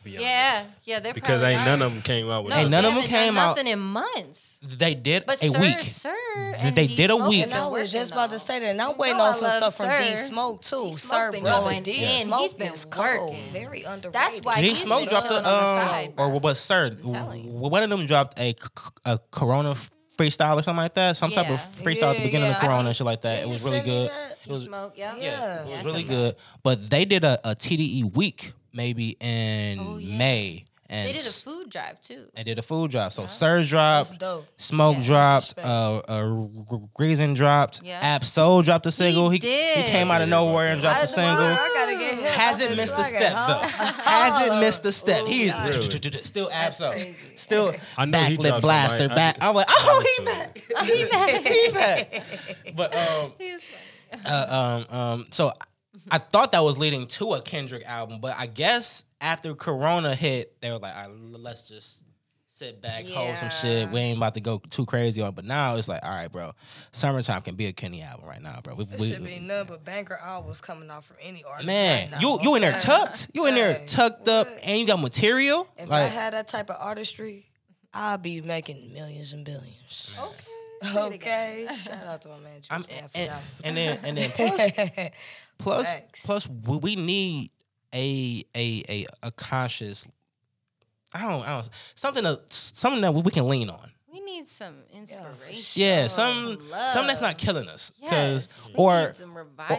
To be honest. Yeah. Yeah. They're because probably ain't are. none of them came out with. No, Ain't none they of 'em haven't done came out- Nothing in months. They did But a sir, week. sir, They and did a week. been And I was just about to say that. And I'm waiting on some love stuff from D Smoke too. D-Smoke Sir, been brother, going D in. Smoke He's been is cold. working. Very underrated. That's why G he's Smoke been dropped chilling the on the um, side, or bro. what was Sir? One of them dropped a a Corona freestyle or something like that. Some type of Yeah. freestyle at the Yeah, beginning of yeah. Corona I- and shit like that. It was really good. that. It was Smoke, yeah. Yeah. it was really good. But they did a, a TDE week maybe in Oh, yeah. May. And They did a food drive too. they did a food drive. So surge dropped, Smoke Yeah. dropped, uh, uh, R- Reason dropped, Yeah. Ab Soul dropped a single. He, did. he came out of nowhere and dropped a single. blue. I gotta get him. Hasn't missed a step though. Hasn't missed a step. He's Really? still Ab Soul. Still I know he backlit blaster some, I- I- back. I'm like, oh, he I back. He back. he back. But um, He is funny. uh, um, um, so I thought that was leading to a Kendrick album, but I guess after Corona hit, they were like, all right, let's just sit back, hold some shit. We ain't about to go too crazy on. it. But now it's like, all right, bro, summertime can be a Kenny album right now, bro. We, There we- should be none but banker albums coming out from any artist. man, right now, you you in there tucked, you in there Hey, tucked up, and you got material. If like, I had that type of artistry, I'd be making millions and billions. Okay. Okay. Shout out to my man. Juice I'm, Man for and, and then and then plus one. Plus Facts. plus we, we need a a a a conscious. I don't, I don't something that something that we can lean on. We need some inspiration. Yeah, some love. something that's not killing us, Yes, because we or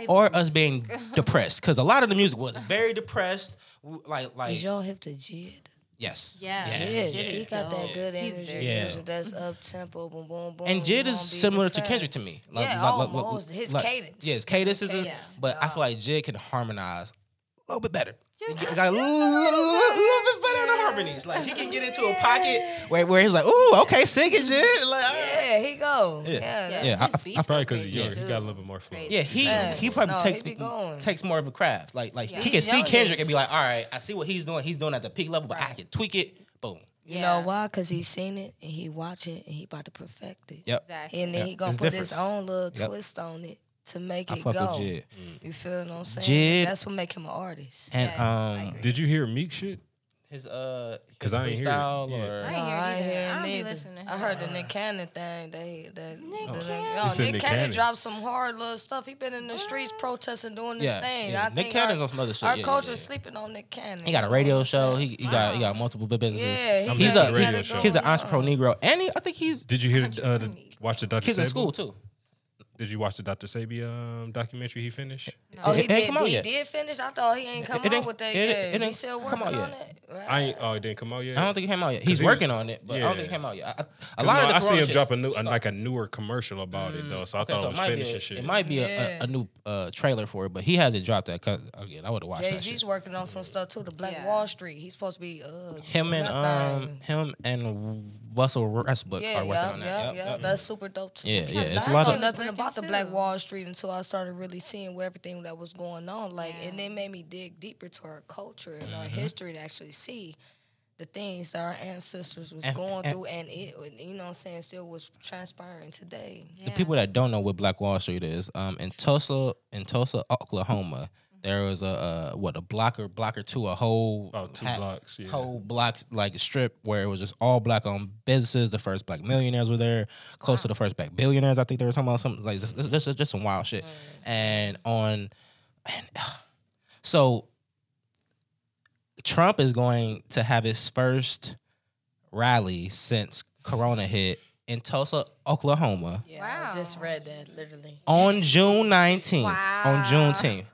or, or us being depressed, because a lot of the music was very depressed. Like like Is y'all hip to Jid? Yes, Yeah. Yeah, Jid he got that good energy. Yeah. music that's up tempo, boom, boom, boom. and Jid is won't similar to. Kendrick to me. Yeah, almost. His cadence. Yeah, his cadence is. A, cadence. but I feel like Jid can harmonize a little bit better. Just He got a little, little, little bit better than harmonies. Like he can get into a pocket where, where he's like, "Ooh, okay, sing it, Jid." Like. Yeah, he go. Yeah. Yeah, Yeah, I- I- beats I go Probably because he's younger. He got a little bit more flow. Yeah, he Facts. he probably No, takes he takes more of a craft. Like like Yeah. he can see Kendrick and be like, all right, I see what he's doing. He's doing at the peak level, but I can tweak it. Boom. You Yeah. know why? Cause he's seen it and he watch it and he about to perfect it. Yep. Exactly. And then Yep. he gonna It's put his own little Yep. twist on it to make I it fuck go. with Jid. You feel what I'm saying? Jid- That's what make him an artist. And Yeah, um. Did you hear Meek shit? his uh 'Cause his I ain't hear it. freestyle Yeah. or I ain't hear it either. I don't be neither. listening I heard the Nick Cannon thing. They, that, Nick the- Cannon? no, You said Nick, Nick Cannon, Cannon. dropped some hard little stuff. He been in the streets protesting, doing this Yeah, thing. yeah. I Nick think Cannon's our, on some other shit. Our Yeah, yeah, culture yeah. sleeping on Nick Cannon. he got a radio show. saying? He, he got he got multiple businesses. Yeah, he he's got a a radio he's, show. he's an going entrepreneur Negro, and he, I think he's Did you hear uh, the watch the Dr. he's in school too. Did you watch the Dr. Sebi um, documentary he finished? Oh, he It- it ain't did. come out he yet. did finish. I thought he ain't come It- it out ain't- with that it- it yet. ain't He still come working out on yet. it. Right. I ain't. Oh, it didn't come out yet. I don't think it came out yet. He's he was- working on it, but I don't think it came out yet. I, I- a 'Cause lot no, of the I see him shit drop a new, a, like a newer commercial about it though. So I Okay, thought so it it was might be finished a, and shit. it might be a, Yeah. a, a new uh, trailer for it, but he hasn't dropped that. Cause again, I would have watched Jay that Z's working on some stuff too. The Black Wall Street. He's supposed to be uh, Him and um him and Russell Westbrook Yeah, are working yeah, on that. yeah, Yep, yeah. yep. That's super dope too. Yeah, yeah, it's I a lot didn't of- know nothing Working about the Black. Wall Street until I started really seeing where everything that was going on. Like, and Yeah. it made me dig deeper to our culture and our Mm-hmm. history to actually see the things that our ancestors was And- going and- through, and it, you know, what I'm saying, still was transpiring today. The people that don't know what Black Wall Street is, um, in Tulsa, in Tulsa, Oklahoma, there was a uh, what a blocker, blocker two, a whole About two ha- blocks, yeah. whole blocks like strip where it was just all black owned businesses. The first black millionaires were there, close to the first black billionaires. I think they were talking about something like just just, just some wild shit. And on, and so Trump is going to have his first rally since Corona hit in Tulsa, Oklahoma Yeah, Wow. I just read that literally. on June 19th. Wow. On Wow. Juneteenth.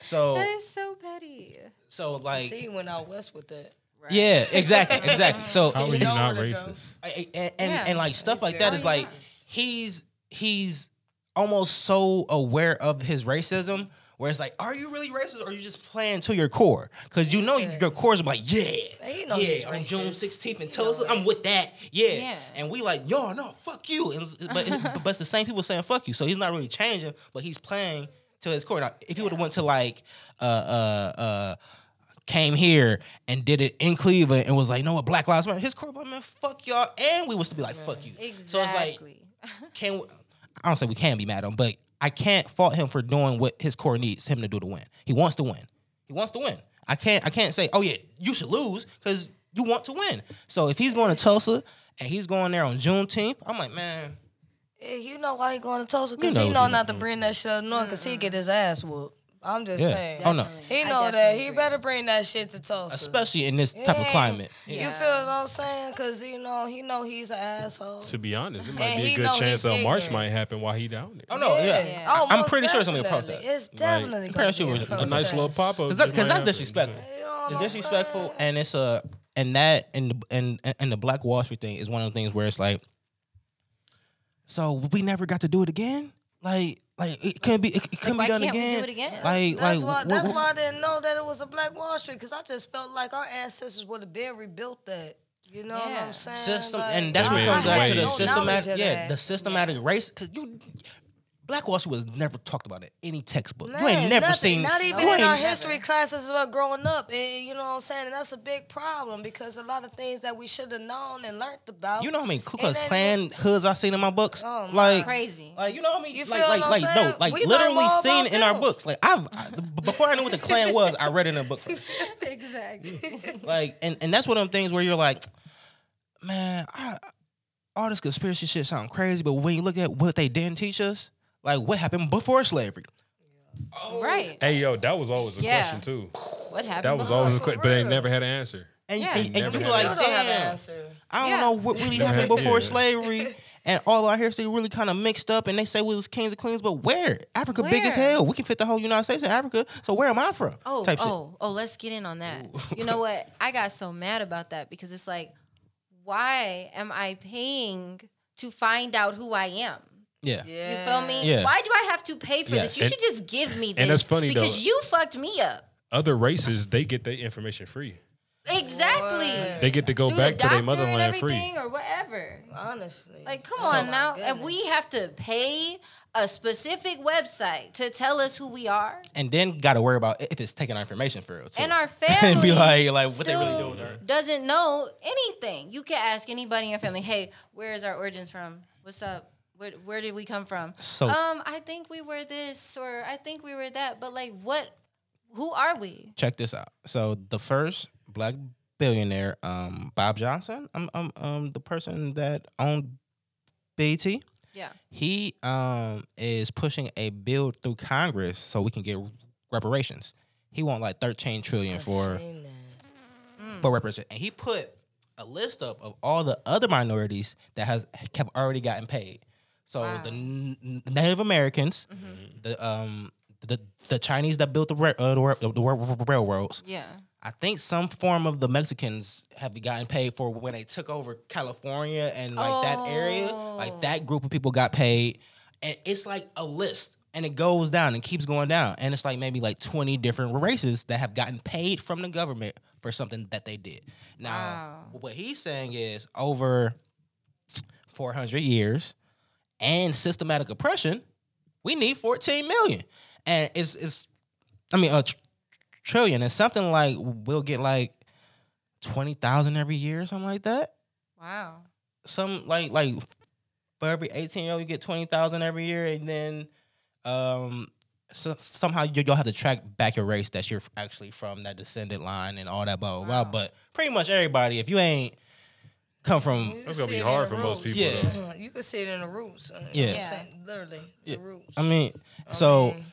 Yo, So That is so petty. so like see, he went out west with that. Right. yeah, exactly, exactly. So How are You you not racist? go. I- I- and and, Yeah. and like stuff He's like very that is like he's he's almost so aware of his racism where it's like are you really racist or are you just playing to your core because you know Yeah. your core is like yeah He know he's yeah, on June 16th in You Tulsa, I'm with that. Yeah. Yeah. And we like, yo, no, fuck you. And, but, it- but it's the same people saying fuck you. So he's not really changing, but he's playing to his core. Now, if he would have went to like, uh, uh, uh, came here and did it in Cleveland and was like, no, what, Black Lives Matter, his core, man, fuck y'all. And we was to be like, fuck you. So it's like, Exactly. can I don't say we can be mad at him, but I can't fault him for doing what his core needs him to do to win. He wants to win. He wants to win. I can't I can't say, oh yeah, you should lose because you want to win. So if he's going to Tulsa and he's going there on Juneteenth, I'm like, man, Yeah, you know why he going to Tulsa? Because know he know not to bring that shit up north because he get his ass whooped. I'm just Yeah. saying. Oh, no. He know that. definitely He agree. better bring that shit to Tulsa. especially in this type of Yeah. climate. You feel what I'm saying? Because, you know, he know he's an asshole. To be honest, it might And be a good chance he's a march ignorant. might happen while he down there. Oh no, yeah. Yeah. Oh, I'm most pretty sure it's gonna be a definitely. protest. It's definitely I'm gonna pretty sure be a, it's- A nice little pop up. Because that, that's disrespectful. You know It's disrespectful, saying? and it's a and that and the and and the Black Wall Street thing is one of the things where it's like, so we never got to do it again. Like, like it couldn't be. It, it couldn't why be done can't we again. do it again? Like, That's like why. what- That's what- why I didn't know that it was a Black Wall Street because I just felt like our ancestors would have been rebuilt that. You know what I'm saying? system, Like, and that's what comes I back to the systematic. Yeah, the systematic race. Because you, Black Wall Street was never talked about in any textbook. you ain't never nothing, seen. Not even you in our ain't- history classes about growing up. And you know what I'm saying? And that's a big problem because a lot of things that we should have known and learned about. You know how many Ku And Klux Klan hoods I seen in my books? Oh, my. like, Crazy. like you know what I mean? You like, feel like, what I'm like, no, saying? like We literally seen about it in our books. Like I've I, before I knew what the Klan was, I read it in a book first. exactly. Like, and and that's one of them things where you're like, man, I, all this conspiracy shit sound crazy, but when you look at what they didn't teach us, like what happened before slavery, oh. right. Hey yo, that was always a Yeah. question too. What happened? That was always a question, but they never had an answer. and Yeah. and, and Never you had like, still have an damn. answer. I don't Yeah. know what really happened before yeah. slavery. And all our history really kind of mixed up, and they say we was kings and queens, but where? Africa big as hell. We can fit the whole United States in Africa. So where am I from? Oh, Type shit. oh, oh, let's get in on that. You know what? I got so mad about that because it's like, why am I paying to find out who I am? Yeah. Yeah. You feel me? Yeah. Why do I have to pay for Yeah. this? You And- should just give me this. and that's funny, because though. you fucked me up. Other races, they get their information free. Exactly. They get to go Through back the to their motherland free. or whatever. Honestly. Like, come Oh on my now. And we have to pay a specific website to tell us who we are. And then got to worry about if it's taking our information for real. Too. And our and family be like, like what they really still doing there. doesn't know anything. You can ask anybody in your family, hey, where is our origins from? What's up? Where, where did we come from? So- um, I think we were this or I think we were that. But like what who are we? Check this out. So the first black billionaire, um, Bob Johnson, um, um, um, the person that owned BET, Yeah. he um is pushing a bill through Congress so we can get reparations. He want like thirteen trillion I for seen for reparation, and he put a list up of all the other minorities that has kept already gotten paid. So Wow. the n- Native Americans, the um the the Chinese that built the ra- uh, the, ra- the ra- railroads. Yeah. I think some form of the Mexicans have gotten paid for when they took over California and like that area. Like Oh. that group of people got paid, and it's like a list, and it goes down and keeps going down, and it's like maybe like twenty different races that have gotten paid from the government for something that they did. Now, Wow. what he's saying is over four hundred years and systematic oppression, we need fourteen million, and it's it's. I mean, a tr- trillion and something like we'll get like twenty thousand every year or something like that. Wow. Some like like for every eighteen year old you get twenty thousand every year, and then um so, somehow you, you'll have to track back your race that you're actually from that descendant line and all that blah blah blah. But pretty much everybody, if you ain't come from You That's gonna be see it in hard for most people, Yeah. though. You can see it in the roots. Yeah. You know I'm Yeah. saying? Literally, Yeah. the roots. I mean, I so mean,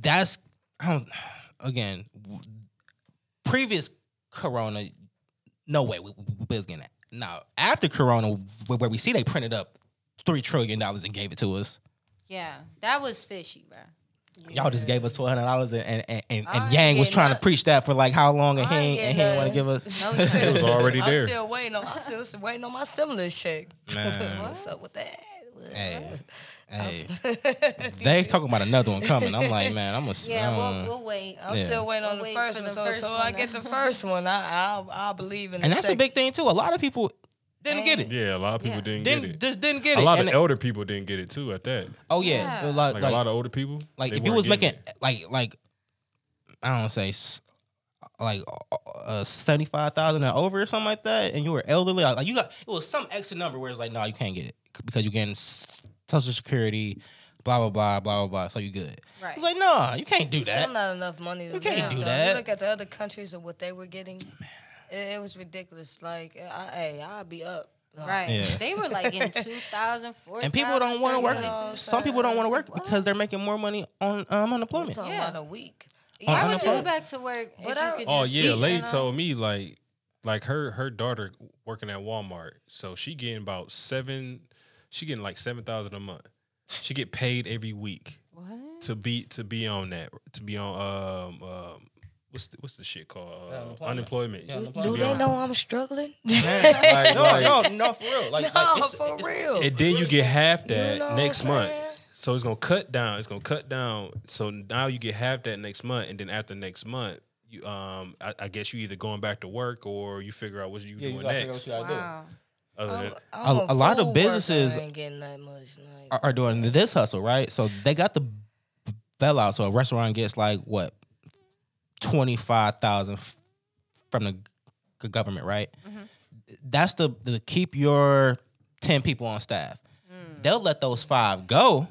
that's I don't, again previous corona no way we, we was getting that now after corona wh- where we see they printed up three trillion dollars and gave it to us Yeah. That was fishy, bro. Y'all just gave us twelve hundred dollars and and, and, and, I Yang was getting trying to preach that for like how long and he ain't ain't, and he getting didn't want to give us No It was already I'm there. still waiting on. I'm still waiting on my stimulus check. Man. What's up with that? Hey. Hey, they talking about another one coming. I'm like, man, I'm gonna. Yeah, um, we'll, we'll wait. I'm Yeah. still waiting on We'll the wait first for one. the So, first so one I to- get the first one. I, I'll, I'll believe in it. and the that's a big thing too. A lot of people didn't get it. Yeah, a lot of people Yeah. didn't, Didn't get it. just didn't get a lot And of it- elder people didn't get it too. At that, oh yeah, Yeah. a lot, like, like, a lot of older people. like they if you weren't was getting making it. like like I don't say s- like uh, seventy five thousand and over or something like that, and you were elderly, like you got it was some extra number where it's like, no, you can't get it because you're getting s- social security, blah blah blah blah blah blah, so you good. Right. It's like, no, you can't do Still that. not enough money to You can't live, do though. that. You look at the other countries and what they were getting. It, it was ridiculous. Like, I, hey, I'll be up. Right. Yeah. They were like in 2004. And people don't want to work. places. Some people don't want to work What? because they're making more money on um, I'm unemployment. Yeah. about a week. On Why would you go back to work if you could Oh just yeah, a lady told me like like her her daughter working at Walmart, so she getting about seven. She getting like seven thousand a month. She get paid every week What? to be to be on that to be on um um what's the, what's the shit called uh, Unemployment. unemployment. Yeah, unemployment. Do be they know I'm struggling? Like, no, like- no, no, for real. Like, no, like, it's- for it's- real. And then you get half that You know next month. So it's gonna cut down. It's gonna cut down. So now you get half that next month, and then after next month, you um, I, I guess you either going back to work or you figure out what you Yeah, doing gotta figure out next. what you gotta do. Wow. Other I'm, than, I'm A- a lot of businesses worker, ain't getting that much. Are, are doing this hustle, right? So they got the bell out. So a restaurant gets like what twenty five thousand from the g- government, right? Mm-hmm. That's the the keep your ten people on staff. Mm. They'll let those five go,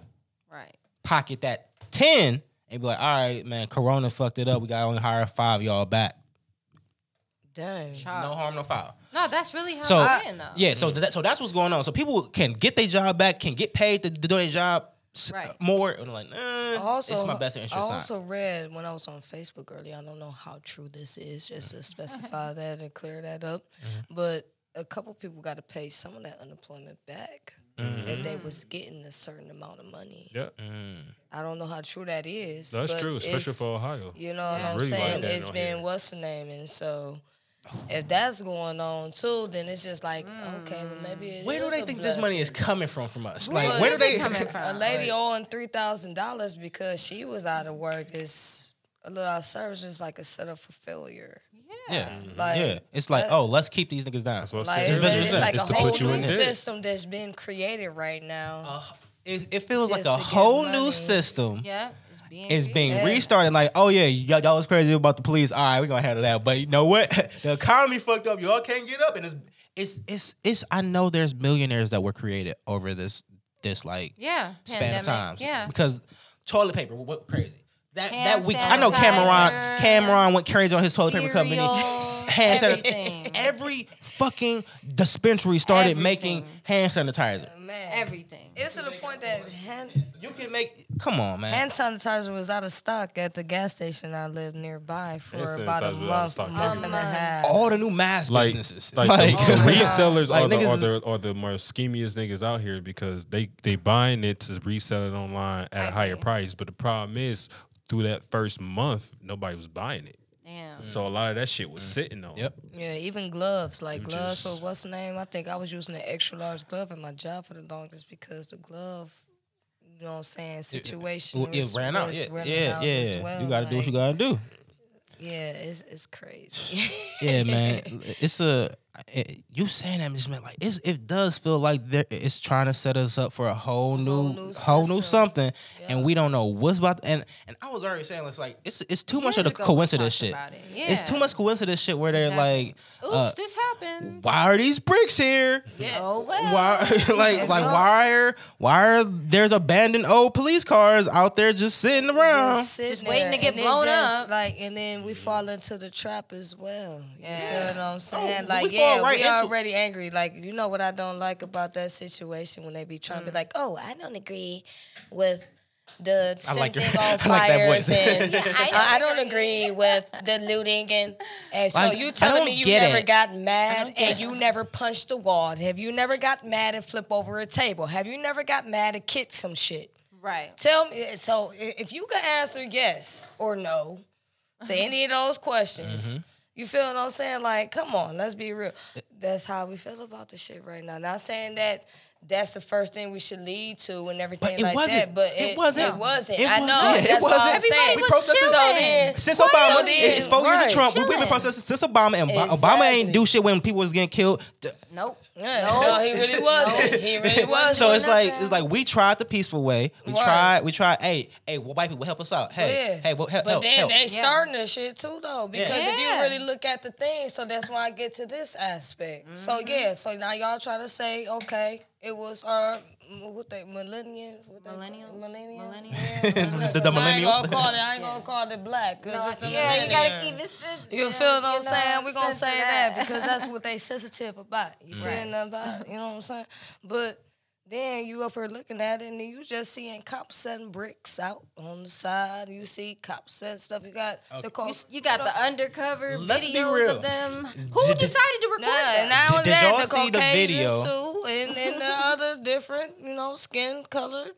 Right. pocket that ten, and be like, "All right, man, Corona fucked it up. We got to only hire five y'all back. dang. Child. No harm, no foul." No, that's really how So it's been, though. yeah, so that, so that's what's going on. So people can get their job back, can get paid to, to do their job s- Right. more, and like, eh, Also, it's my best interest. I sign. also read when I was on Facebook earlier. I don't know how true this is, just to specify that and clear that up. Mm-hmm. But a couple people got to pay some of that unemployment back Mm-hmm. if they was getting a certain amount of money. yeah, Mm. I don't know how true that is. that's but true, especially for Ohio. You know what I'm Really saying? that it's on been here. what's the name, and so if that's going on too, then it's just like okay, but maybe it Where do they a think this money is coming from from us? Where Like, where do they coming from? A lady Like- owing three thousand dollars because she was out of work is a little out of service is like a setup for failure. Yeah, Like yeah. It's like, uh, oh, let's keep these niggas down. That's what like said it's, it's like It's a whole new in debt. system that's been created right now. Uh, it, it feels like a whole money. new system Yeah. It's being. is being Yeah. restarted. Like, oh yeah, y'all, y'all was crazy about the police. All right, we're gonna handle that. But you know what? the economy fucked up. Y'all can't get up, and it's it's it's it's. I know there's millionaires that were created over this this like Yeah. span Pandemic. of times. Yeah. Because toilet paper, what crazy. That Hand that week, I know Cameron. Cameron went crazy on his toilet paper company. cereal, Hand sanitizer. Every fucking dispensary started making hand sanitizer. Man, Everything. it's to the point that hand, You can make. Come on, man. hand sanitizer was out of stock at the gas station I lived nearby for Hand about a sanitizer was out of month, stock month and a everywhere. half. all the new mask like, businesses. like, Like, the, the resellers Like, are, the, niggas are, is- the, are the more schemiest niggas out here because they they buying it to resell it online at I a higher agree. price. But the problem is, through that first month, nobody was buying it. Damn. So a lot of that shit was mm. sitting on. Yep. Yeah, even gloves. Like You gloves just- for what's the name? I think I was using an extra large glove at my job for the longest because the glove, you know what I'm saying, situation Well, it was- ran out. was Yeah, running yeah, out yeah. well. you got to do what you Like, got to do. Yeah, it's it's crazy. Yeah, man. It's a. It, you saying that just meant like it's, it does feel like there- it's trying to set us up for a whole new, new whole new something, Yeah. and we don't know what's about. And and I was already saying it's like it's it's too much of Years the coincidence shit. about it. It's too much coincidence shit where they're Exactly. like, Oops, uh, this happened. why are these bricks here? yeah. Oh well. Why like like no. why are why are there's abandoned old police cars out there just sitting around? Just, sitting Just waiting to get and it's blown just up. Like, and then we fall into the trap as well. You Yeah. feel what I'm saying? Oh, like, we fall yeah, right we already angry. Like, you know what I don't like about that situation when they be trying Mm. to be like, oh, I don't agree with the like setting your- on I like fires and Yeah, I I, I don't don't agree with the looting and and so Like, you telling me you never it. got mad and you never punched a wall? Have you never got mad and flip over a table? Have you never got mad and kick some shit? Right. Tell me. So if you can answer yes or no to any of those questions, you feel what I'm saying? Like, come on, let's be real. That's how we feel about the shit right now. Not saying that that's the first thing we should lead to and everything like wasn't. that. But It it, wasn't. It wasn't. It I wasn't. know. Yeah, it that's what I'm wasn't. saying. Everybody was protested- chilling. So then, Since so Obama, then- it's four years of Trump. We've been Chilling. protesting since Obama, and Ob- Obama ain't do shit when people was getting killed. Nope. Yeah, No. no, he really wasn't. He really wasn't. So it's like it's like we tried the peaceful way. We Right. tried. We tried. Hey, hey, well, white people help us out. Hey, Yeah. hey, well, help, But help, then help. they starting this shit too though. Because if you really look at the thing, so that's why I get to this aspect. So Mm-hmm. yeah, so now y'all try to say, okay, it was our what they millennium Millennials? millennium. The- Millennials? I ain't gonna call it. I ain't gonna call it black because it's the yeah, you millennium. gotta keep it sensitive. You feel what I'm know, saying? We're gonna say of that. because that's what they sensitive about. You feel Right. nothing about? You know what I'm saying? But then you up here looking at it and you just seeing cops setting bricks out on the side. You see cops setting stuff. You got the You, cops. s- you got the undercover Let's be videos real. of them. Who Did- decided to record Nah, that? and not only Did that, y'all the see the Caucasians video? too, and, and the other different, you know, skin colored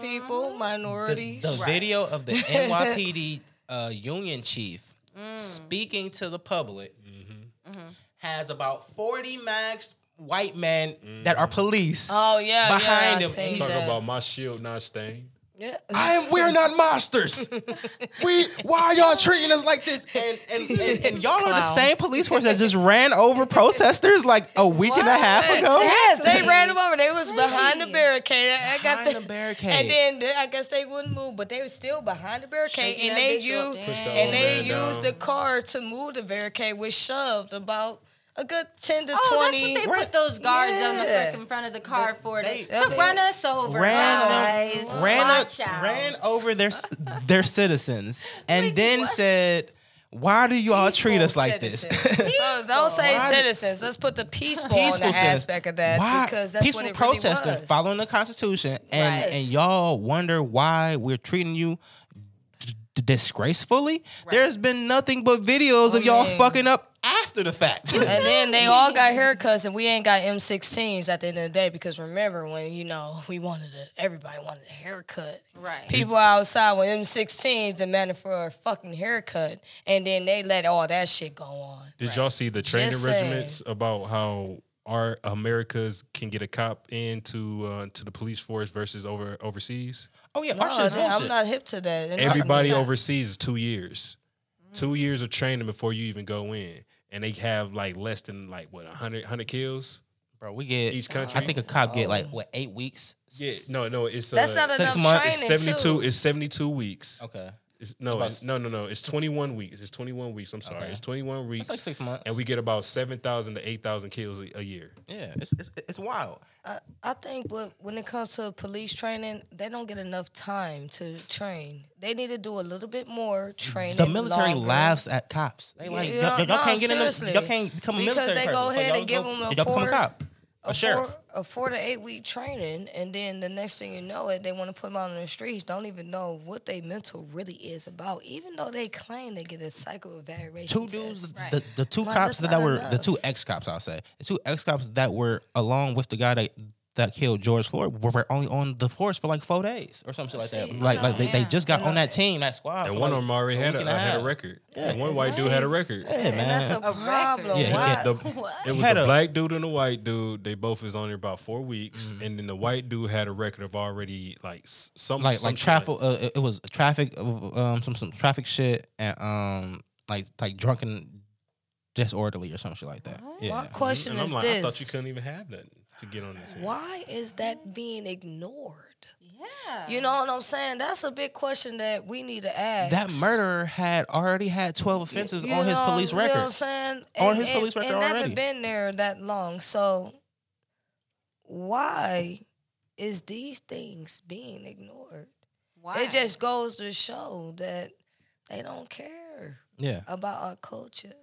people, Mm-hmm. minorities. the video of the NYPD uh, union chief speaking to the public has about 40 masked white men that are mm. police. oh yeah, Behind yeah, I him, seen Talk that. about my shield not stained. yeah. I am. We're not monsters. we. Why are y'all treating us like this? And and, and, and y'all are the same police force that just ran over protesters like a week and a half ago. Yes, they ran them over. They was behind the Really? barricade. I got the, the barricade. And then I guess they wouldn't move, but they were still behind the barricade, Shaking and they used Push the and they man used down. the car to move the barricade, which shoved about a good ten to Oh, twenty. that's what they put those guards on the fucking front of the car for they- to, to they- run us over. ran guys. ran Watch out. ran over their their citizens and Like, then what? said, "Why do you all treat us like this?" Oh, don't, don't say Why- citizens. Let's put the peaceful, on the Peaceful aspect of that Why because that's peaceful what it really protesting, was. following the Constitution, and Right. and y'all wonder why we're treating you d- d- disgracefully. There's been nothing but videos of y'all mean- fucking up after the fact. And then they all got haircuts, and we ain't got M16s at the end of the day. Because remember when you know we wanted a, everybody wanted a haircut. Right. People outside with M16s demanding for a fucking haircut, and then they let all that shit go on. Did y'all see the training Just saying. regiments about how our Americas can get a cop into uh, to the police force versus over overseas? oh yeah, No, shit's damn, I'm not hip to that. And Everybody overseas is two years. Two years of training before you even go in. And they have like less than like what 100, 100 kills. Bro, we get Each country? I think a cop get Oh. like what eight weeks. Yeah, no, no, it's That's uh, not enough months. It's training. seventy too. It's seventy two weeks. Okay, It's, no, About it's, no, no, no. It's twenty one weeks. It's twenty one weeks. I'm sorry. Okay. It's twenty one weeks. that's like six months. and we get about seven thousand to eight thousand kills a, a year. yeah, it's it's, it's wild. I, I think what, when it comes to police training, they don't get enough time to train. They need to do a little bit more training. The military longer. laughs at cops. They Yeah, like you y'all, y'all no, can't get in. The, seriously. y'all can't become a Because military. they person. go So ahead y'all and give go- them a y'all become four- a a, a sheriff. four, a four to eight week training, and then the next thing you know it, they want to put them out on the streets. Don't even know what they mental really is about, even though they claim they get a psycho evaluation. two dudes, test. Right. the, the two Like, cops that's that not were the two ex cops, I'll say, the two ex cops that were along with the guy that that killed George Floyd were only on the force for like four days or something like that. See, Like like they, they just got on that team, that squad. And one like of them already had a, a had a record. Yeah, And one white dude had a record. Yeah, and that's a. A problem. Yeah, he The, What? it was Had a- black dude and a white dude. They both was on there about four weeks, and then the white dude had a record of already like s- some like some like shit traffic. Uh, it it was traffic, uh, um, some some traffic shit, and um, like like drunken, disorderly or some shit like that. My Yeah, question And I'm is like, this: I thought you couldn't even have that to get on this. Why is that being ignored? Yeah. You know what I'm saying? That's a big question that we need to ask. that murderer had already had twelve offenses You on his know- police you know what I'm record. saying? On his police record and already. never been there that long. So why is these things being ignored? Why? It just goes to show that they don't care Yeah, about our culture.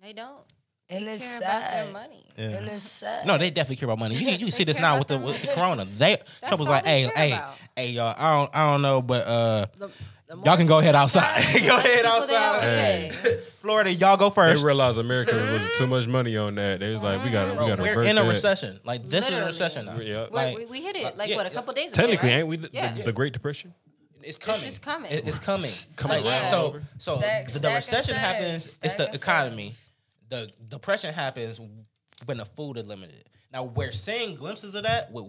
they don't. And They it's care their sad. money. yeah. And it's sad. No, they definitely care about money. You can, you can see this now with the with the corona. They Trump was like, they hey, care hey, about. hey, y'all. I don't I don't know, but uh, The, the y'all can go ahead outside. go ahead outside. outweigh. Florida, y'all go first. They first. realized America was too much money on that. They was like, we got to we got to we're in a that. recession. Like this is a recession now. Yeah. We're- Like, we, we hit it like, like yeah, what a couple days ago. Technically, right? ain't we the, Yeah. the, the Great Depression? It's coming. It's coming. It- it's coming. Coming Like, around. So, so Stack- the, the recession save. happens. It's the and economy. The depression happens when the food is limited. Now we're seeing glimpses of that with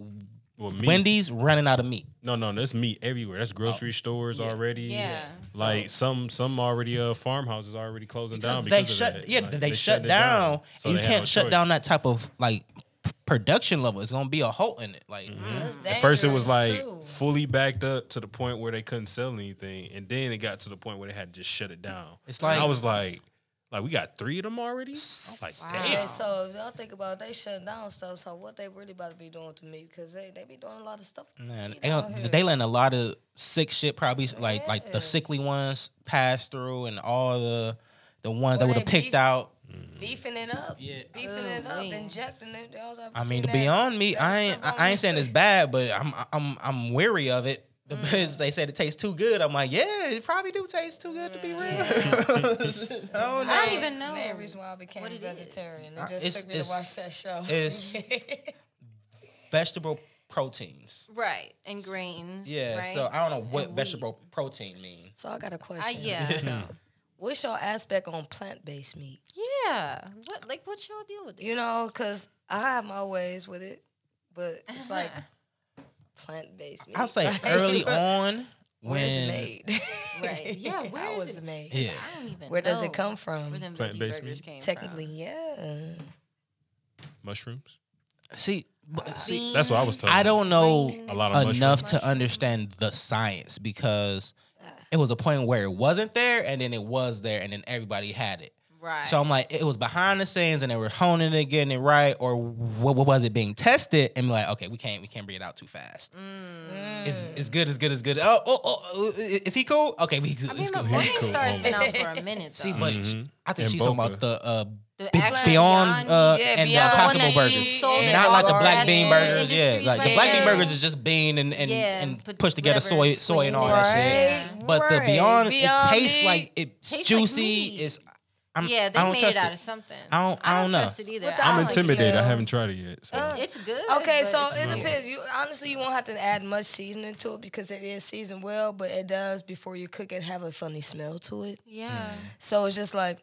Well, meat, Wendy's running out of meat. No, no, there's meat everywhere. That's grocery stores already. Yeah. Like some some already uh farmhouses already closing down they because of shut that. yeah Like, they, shut shutting it down, So and you can't no shut choice. down that type of like production level it's gonna be a halt in it like That's At first, it was like too. fully backed up to the point where they couldn't sell anything, and then it got to the point where they had to just shut it down. It's And I was like, like we got three of them already. I was like, Wow. damn. Yeah, so if y'all think about it, they shut down stuff. So what they really about to be doing to me? Because they, they be doing a lot of stuff. man they, down they letting a lot of sick shit probably like like the sickly ones pass through and all the the ones that would have picked beef- out beefing it up, Yeah. beefing it up, Ooh-wee. injecting it. I mean, to that? be on me, I ain't, stuff I ain't saying it's bad, but I'm, I'm, I'm weary of it Mm. because they said it tastes too good. I'm like, yeah, it probably do taste too good to be real. I don't know. I don't even know. The reason why I became what a vegetarian. Uh, It just it's- took me to watch that show. it's- Vegetable proteins. Right. And grains. Yeah, Right? so I don't know what vegetable protein means. so I got a question. yeah. I know. What's your aspect on plant based meat? yeah. What like what's y'all deal with it? You know, because I have my ways with it, but it's like plant based meat. I'll say Like, early where- on Where's it when made? Right. Yeah. Where How is was it it made? Yeah. I don't even Where does know it come from? Where them Plant-based burgers meat? came Technically, from. yeah. Mushrooms. see, uh, see, That's what I was told. I don't know A lot of enough mushrooms. to understand the science because ah. it was a point where it wasn't there and then it was there and then everybody had it. Right. So I'm like, it was behind the scenes and they were honing it, getting it right, or what, what was it being tested? And be like, okay, we can't we can't bring it out too fast. Mm. It's, it's good, it's good, it's good. Oh, oh, oh, oh, is he cool? Okay, we, I mean, it's look, cool. Morning Cool. Star's been out for a minute though. See, but Mhm. I think And she's talking about the uh, the Be- actual Beyond, uh, Yeah, and Beyond the the one Impossible Burgers. being Yeah, not like the the black bean burgers. Yeah, industries like the black bean burgers is just bean and and, Yeah, and put pushed together soy soy and all that shit. Right, But the. Beyond, Beyond it tastes meat. like it's Tastes juicy. meat. it's I'm, yeah, they I don't made trust it out of something. I don't- I don't know. trust it either. What I I'm I like like intimidated. I haven't tried it yet. So. Uh, It's good. Okay, so it good. depends. You honestly, you won't have to add much seasoning to it because it is seasoned well, but it does before you cook it have a funny smell to it. Yeah. So it's just like, mm,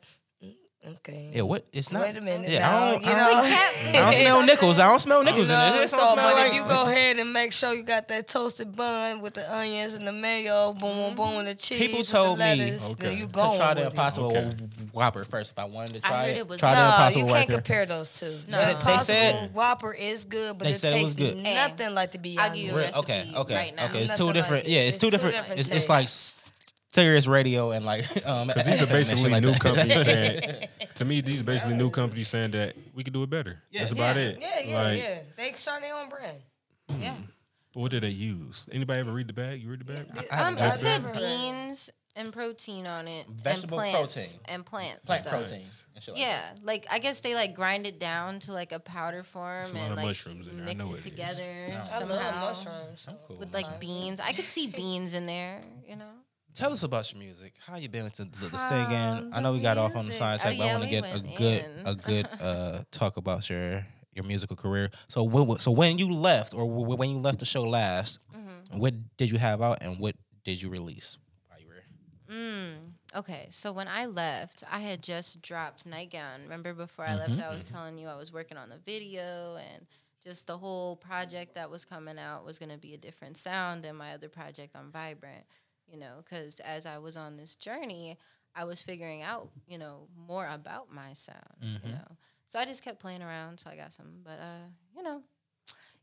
okay. Yeah, what? It's not. Wait a minute. Yeah, now, I don't, you I know, don't, cat I don't smell nickels. I don't smell nickels You in it. know, It so, don't smell but like. if you go ahead and make sure you got that toasted bun with the onions and the mayo, boom, boom, boom, and the cheese, People with told the me Okay. then you to going to try the. Impossible Okay. Whopper first. If I wanted to try I heard it, it was try the No, Impossible you can't Whopper. compare those two. No. The They Impossible said- Whopper is good, but They it said it was tastes good. Eh. nothing like the Beyond. I'll give you a recipe okay, okay, right now. okay. It's Nothing two different. yeah, it's, It's two two different. different it's, it's like tastes. Sirius radio and like um. Because these are FM and shit basically like new that. companies saying, to me, these are basically new companies saying that we could do it better. That's about Yeah. it. Yeah, yeah, like, yeah. They start their own brand. Yeah. But what did they use? Anybody ever read the bag? You read the bag? I haven't Um, heard said never beans and protein on it, Vegetable and plants protein. and plant, Plant stuff. protein. and shit like Yeah, like I guess they like grind it down to like a powder form There's a and like mushrooms in there. I mix know it it is. together I somehow love mushrooms. so- cool. with like beans. I could see beans in there, you know. Tell us about your music. How you been with the, the, the Um, singing? I know we got off on the music. side track, Oh, but I want to we get a good in. a good uh talk about your your musical career. So when so when you left or when you left the show last, Mm-hmm. what did you have out and what did you release? While you were Mm, okay, so when I left, I had just dropped Nightgown. Remember before I left, I was telling you I was working on the video and just the whole project that was coming out was going to be a different sound than my other project on Vibrant, you know, because as I was on this journey, I was figuring out, you know, more about my sound, you know. So I just kept playing around till I got some, but uh, you know,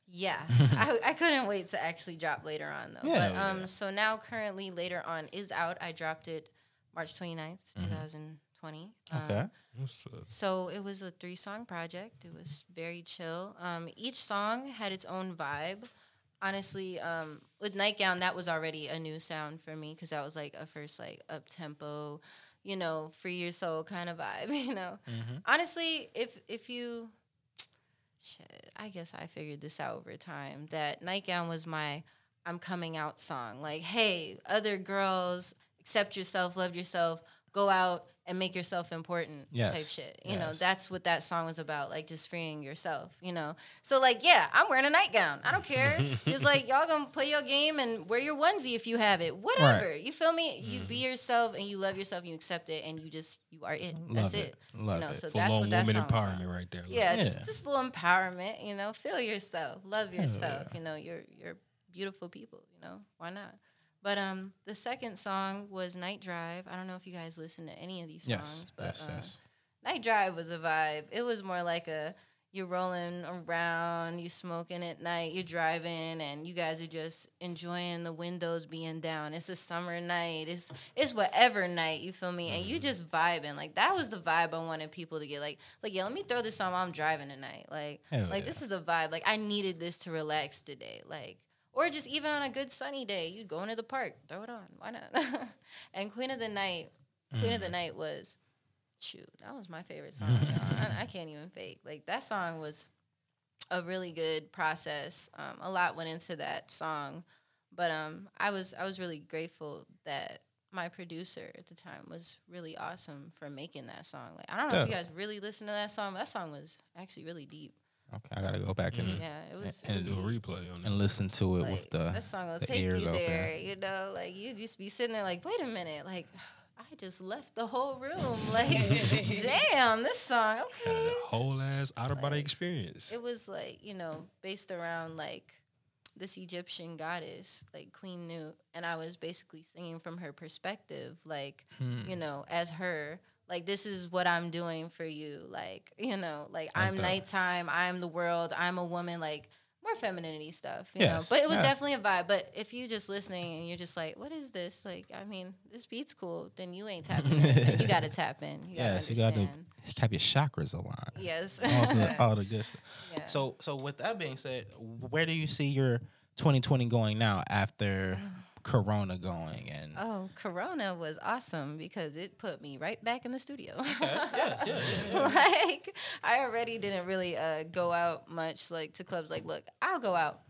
yeah, I, I couldn't wait to actually drop later on though. Yeah, but yeah. um, so now currently later on is out. I dropped it March 29th, 2020. Um, okay. What's so it was a three song project. It was very chill. Um, each song had its own vibe. Honestly, um, with Nightgown, that was already a new sound for me because that was like a first like up tempo, you know, free your soul kind of vibe. You know, honestly, if if you, shit, I guess I figured this out over time that Nightgown was my I'm coming out song. Like, hey, other girls, accept yourself, love yourself, go out and make yourself important Yes. type shit. You know, that's what that song was about, like just freeing yourself, you know. So like, yeah, I'm wearing a nightgown. I don't care. just like y'all gonna play your game and wear your onesie if you have it. Whatever. You feel me? You be mm-hmm. yourself and you love yourself, you accept it and you just you are it. That's it. it. Love you know, it. so Full that's what that woman song was about. empowerment right there. Like, Yeah, Just, Yeah. just a little empowerment, you know. Feel yourself, love yourself. You know, you're you're beautiful people. You know, why not? But um, the second song was Night Drive. I don't know if you guys listen to any of these songs, Yes. but Yes. uh, Yes. Night Drive was a vibe. It was more like a you're rolling around, you smoking at night, you're driving, and you guys are just enjoying the windows being down. It's a summer night. It's it's whatever night, you feel me? And you just vibing. Like that was the vibe I wanted people to get. Like, like yeah, let me throw this on while I'm driving tonight. Like, Hell like yeah. this is a vibe. Like I needed this to relax today. Like or just even on a good sunny day, you'd go into the park, throw it on. Why not? and Queen of the Night, Queen of the Night was shoot, that was my favorite song. I, I can't even fake. Like that song was a really good process. Um, a lot went into that song, but um, I was I was really grateful that my producer at the time was really awesome for making that song. Like I don't know if you guys really listen to that song. But that song was actually really deep. Okay, I gotta go back and, Yeah, it was. it and Do a replay on that. and listen to it Like, with the that song will the take ears you open. there. You know, like you just be sitting there like, wait a minute, like I just left the whole room. Like, damn, this song, okay. a whole ass out of body Like, experience. It was like you know based around like this Egyptian goddess, like Queen Nut, and I was basically singing from her perspective, like Hmm. you know, as her. Like this is what I'm doing for you. Like you know, like That's I'm dope. nighttime. I'm the world. I'm a woman. Like more femininity stuff. You Yes, know, but it was yeah. definitely a vibe. But if you just listening and you're just like, what is this? Like, I mean, this beat's cool. Then you ain't tapping in. You got to tap in. You yes, gotta you gotta have your chakras aligned. Yes. all the all the good stuff. Yeah. So so with that being said, where do you see your 2020 going now after mm. Corona going and Oh, Corona was awesome because it put me right back in the studio. yes, yeah, like I already didn't really uh, go out much like to clubs. Like, look, I'll go out,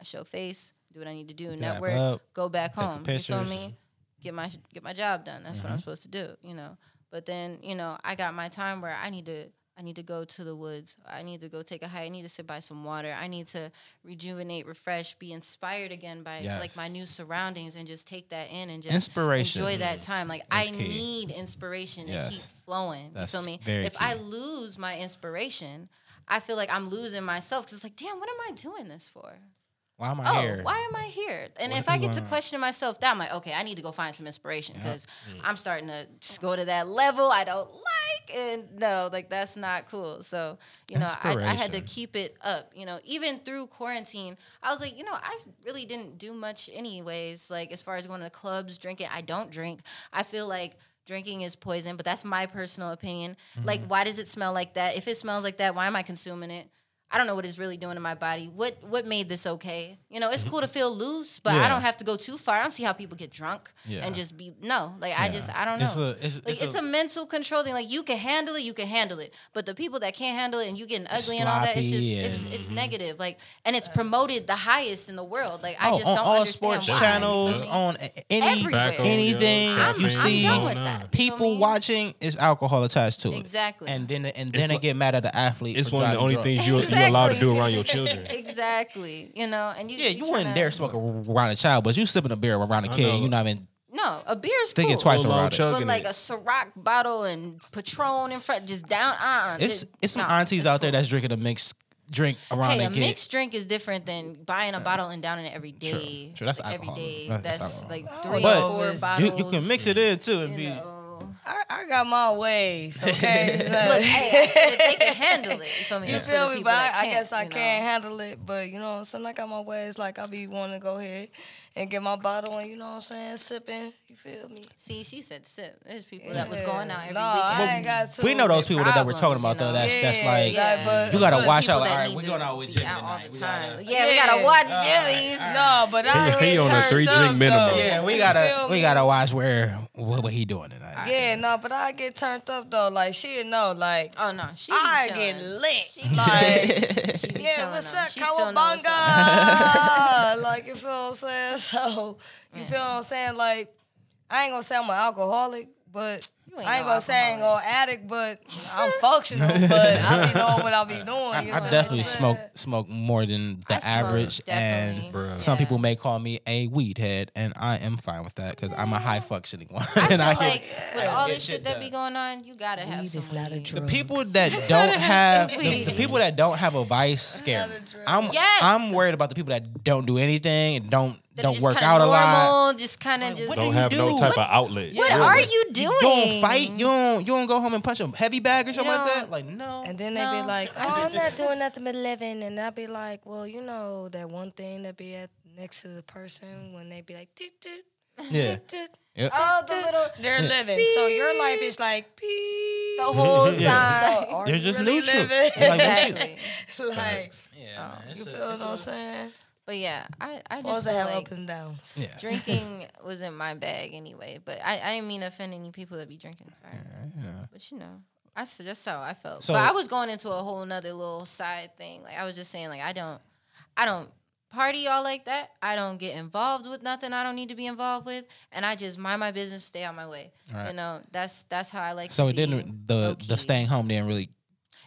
I show face, do what I need to do, network, up, go back home. You feel me? Get my get my job done. That's what I'm Mhm. supposed to do. You know. But then you know I got my time where I need to. I need to go to the woods. I need to go take a hike. I need to sit by some water. I need to rejuvenate, refresh, be inspired again by Yes. like my new surroundings and just take that in and just Inspiration. enjoy that time. Like That's I key. need inspiration Yes. to keep flowing. That's you feel me? if I lose my inspiration, I feel like I'm losing myself because it's like, damn, what am I doing this for? Why am I Oh, here? why am I here? And What if I get to question myself, that I'm like, okay, I need to go find some inspiration because Mm. I'm starting to just go to that level I don't like, and no, like that's not cool. So you know, I, I had to keep it up. You know, even through quarantine, I was like, you know, I really didn't do much anyways. Like as far as going to clubs, drinking, I don't drink. I feel like drinking is poison, but that's my personal opinion. Like, Mm-hmm. why does it smell like that? If it smells like that, why am I consuming it? I don't know what it's really doing to my body. What what made this okay? You know, it's mm-hmm. cool to feel loose, but Yeah. I don't have to go too far. I don't see how people get drunk Yeah. and just be no. Like I just I don't know. It's a it's, like it's, a, mental control thing. Like you can handle it, you can handle it. But the people that can't handle it and you getting ugly and all that, it's just Sloppy it's and- it's negative. Like and it's promoted the highest in the world. Like I oh, just don't all understand sports why. you channels feel me? on any Everywhere. Anything yeah, I'm, you caffeine, I'm see done all with that. You feel people me? watching is alcohol attached to it. Exactly. And then and It's then they like- get mad at the athlete. It's one of the only drunk. things you you're allowed to do around your children. exactly. You know, and you Yeah, you, wouldn't tryna- dare smoke around a child, but you sipping a beer around a kid, know. and you not even No, a beer's thinking cool. twice Full on it. But like it. a Ciroc bottle and Patron in front, just down. Uh, It's it's some aunties out there that's drinking a mixed drink around Hey, a kid. mixed drink is different than buying a bottle and downing it every day. True. True, that's like alcohol. day. That's That's like Oh, three but or four you- bottles. you, you can mix it in too and you be. know. I, I got my ways, okay? Look, hey, I said if they can handle it, you feel me? You It's for the feel me? But I, I guess I you know. can't handle it. But you know what I'm saying? I got my ways. Like I be wanting to go ahead and get my bottle and you know what I'm saying, sipping. You feel me? See, she said sip. There's people that was going out every no, I ain't got to. We know those people that, that we're talking about you though. know? That's that's Yeah, like yeah, but- you gotta watch out. Like, all right, we're going out with Jimmy out all tonight. the We gotta- time. Yeah, we gotta watch Uh, Jimmy's. No, but I He- on a three drink minimum. Yeah, we gotta we gotta watch where what, what he doing tonight. Yeah, no, but I get turned up though. Like she know, like Oh no, she I chilling. get lit. She like She yeah, what's up, She still know what's up. Cowabunga? like you feel what I'm saying? So you feel what I'm saying? Like I ain't gonna say I'm an alcoholic, but You ain't I ain't no gonna say I ain't alcoholic. gonna addict, but I'm functional. But I be knowing what I'll be doing. I, you I know definitely I'm smoke smoke more than the I smoke, average, and definitely. Bruh. some Yeah. people may call me a weed head, and I am fine with that because I'm a high functioning one. I feel and I can- like with all this shit shit that be going on, you gotta have Weed some is not a weed. drug. the people that don't have have the, the people that don't have a vice scare me. Not a drug. I'm Yes. I'm worried about the people that don't do anything and don't That are don't work kinda out a lot. Just kind of just. Don't do you have no type What- of outlet. What really. are you doing? You don't fight. You don't. You don't go home and punch a heavy bag or something like know, that. Like no. And then they No, be like, I "Oh, I'm just- not doing nothing but living," and I be like, "Well, you know that one thing that be at next to the person when they be like, doot, doot, yeah. doot, doot, Yep. Oh, the little they're living. So your life is like, beep. the whole Yeah. time. So are They're just really neutral. living? Like, it. exactly. like, Yeah, oh, man. It's you a- feel what I'm saying? But yeah, I I just Supposed to feel have like ups and downs. yeah. drinking wasn't my bag anyway. But I I didn't mean to offend any people that be drinking. Sorry. yeah. But you know, I s- that's how I felt. So- but I was going into a whole nother little side thing. Like I was just saying, like I don't, I don't party all like that. I don't get involved with nothing I don't need to be involved with, and I just mind my business, stay on my way. Right. You know, that's that's how I like. So to it be didn't the the staying home didn't really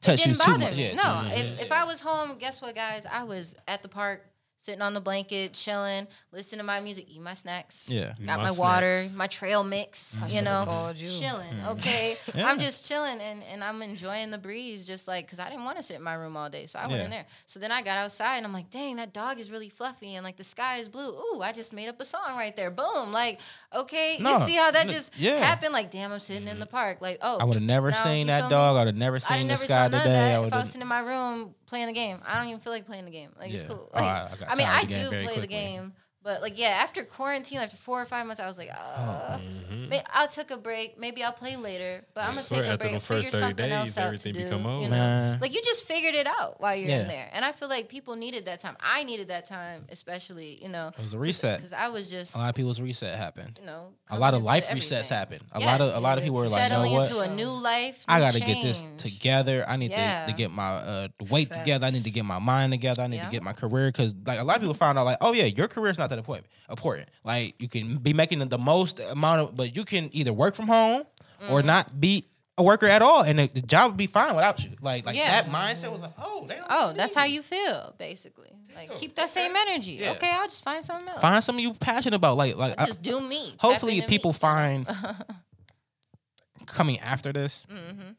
touch you didn't too bother much. me. Yeah, no, too- if, if I was home, guess what, guys? I was at the park, sitting on the blanket, chilling, listening to my music, eat my snacks. Yeah. Got My my, water, snacks. my trail mix. You should've know, you. chilling. Mm. Okay, Yeah. I'm just chilling and, and I'm enjoying the breeze, just like because I didn't want to sit in my room all day, so I went Yeah. in there. So then I got outside and I'm like, dang, that dog is really fluffy and like the sky is blue. Ooh, I just made up a song right there. Boom. Like, okay, No, you see how that n- just yeah. happened? Like, damn, I'm sitting in the park. Like, oh, I would have never seen that feel me? dog. I would have never seen the never sky saw none of today. I If would I was sitting in my room playing the game, I don't even feel like playing the game. Like it's Yeah. cool. Oh, I- I I mean, I of the game do play the game, but like yeah, after quarantine, after four or five months, I was like, uh, Mhm. may- I'll take a break. Maybe I'll play later, but I'm gonna swear, take a after break. the first figure something days, else out to do. become You know? Man. Like you just figured it out while you're Yeah. in there, and I feel like people needed that time. I needed that time, especially you know, It was a reset. because I was just A lot of people's reset happened. you know A lot of life into resets everything. happened. A lot of a lot of people were like, you know settling what? into a new life. I got to get this together. I need Yeah. to, to get my uh, weight Facts. together. I need to get my mind together. I need Yeah. to get my career because like a lot of people found out like, oh yeah, your career is not that important. Important. Like you can be making the most amount of, but you can either work from home Mm-hmm. or not be a worker at all, and the, the job would be fine without you. Like like Yeah. that mindset was like, oh, they don't Oh, that's me. how you feel, basically. Like keep that same energy. Yeah. Okay, I'll just find something else. find something you passionate about. Like like I- Just do me. Hopefully people me. find coming after this Mhm.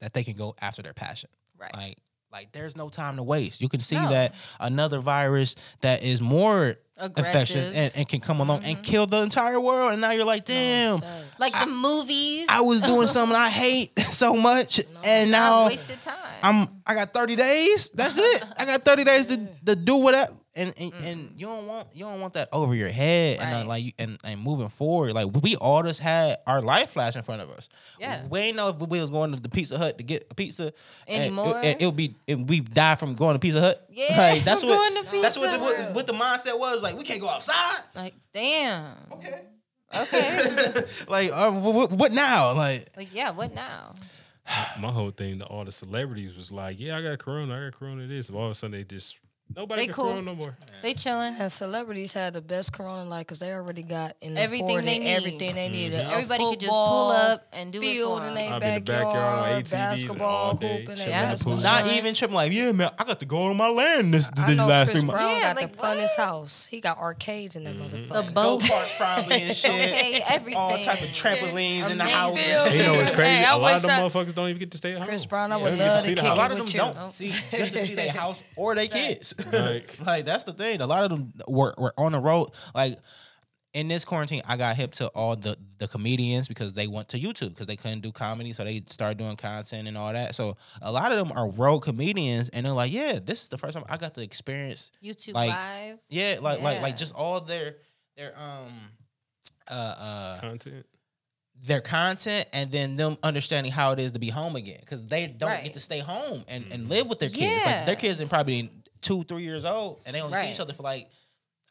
that they can go after their passion. Right. Like like there's no time to waste. You can see No. that another virus that is more Aggressive. and, and can come along and mm-hmm. kill the entire world. And now you're like, damn, like the movies. I was doing something I hate so much, and now wasted time. I'm I got 30 days. That's it. I got 30 days to, to do whatever. And and, and you don't want you don't want that over your head and uh, like and, and moving forward like we all just had our life flash in front of us. Yeah. we ain't know if we was going to the Pizza Hut to get a pizza and Anymore. It, will be and we die from going to Pizza Hut. Yeah, like, that's from what going to that's what Pizza the, what, Hut. what the mindset was. Like we can't go outside. like, damn. Okay, Okay. like um, what, what now? Like like, yeah, what now? My whole thing, to all the celebrities was like, "Yeah, I got corona. I got corona. This." All of a sudden, they just nobody They got cool. corona no more. They chilling. And celebrities had the best corona life because they already got in Everything they need. everything they needed. Mm-hmm. A Everybody could just pull up and do it field for in 'em. their I'll in the backyard, backyard on ATVs basketball all day, hoop in their in the basketball. pool. not even tripping. Like yeah, man, I got to go on my land this I these know last Chris three months. Brown Yeah, got like, the funnest what? house. He got arcades in that mm-hmm. The motherfucker. boat. Go-kart probably and shit. Okay, everything. all type of trampolines in the house. You know what's crazy? A lot of wish them motherfuckers don't even get to stay at home. Chris Brown, I would you get to love see to the kick A lot of them don't see get to see their house or their kids. Like- like that's the thing. A lot of them were, were on the road. Like in this quarantine, I got hip to all the the comedians because they went to YouTube because they couldn't do comedy, so they started doing content and all that. So a lot of them are road comedians, and they're like, "Yeah, this is the first time I got to experience YouTube Like, Live. Yeah, like like like just all their their um uh uh Content. their content and then them understanding how it is to be home again because they don't Right. get to stay home and, and live with their kids. Like their Yeah. kids are probably two three years old and they only see Right. each other for like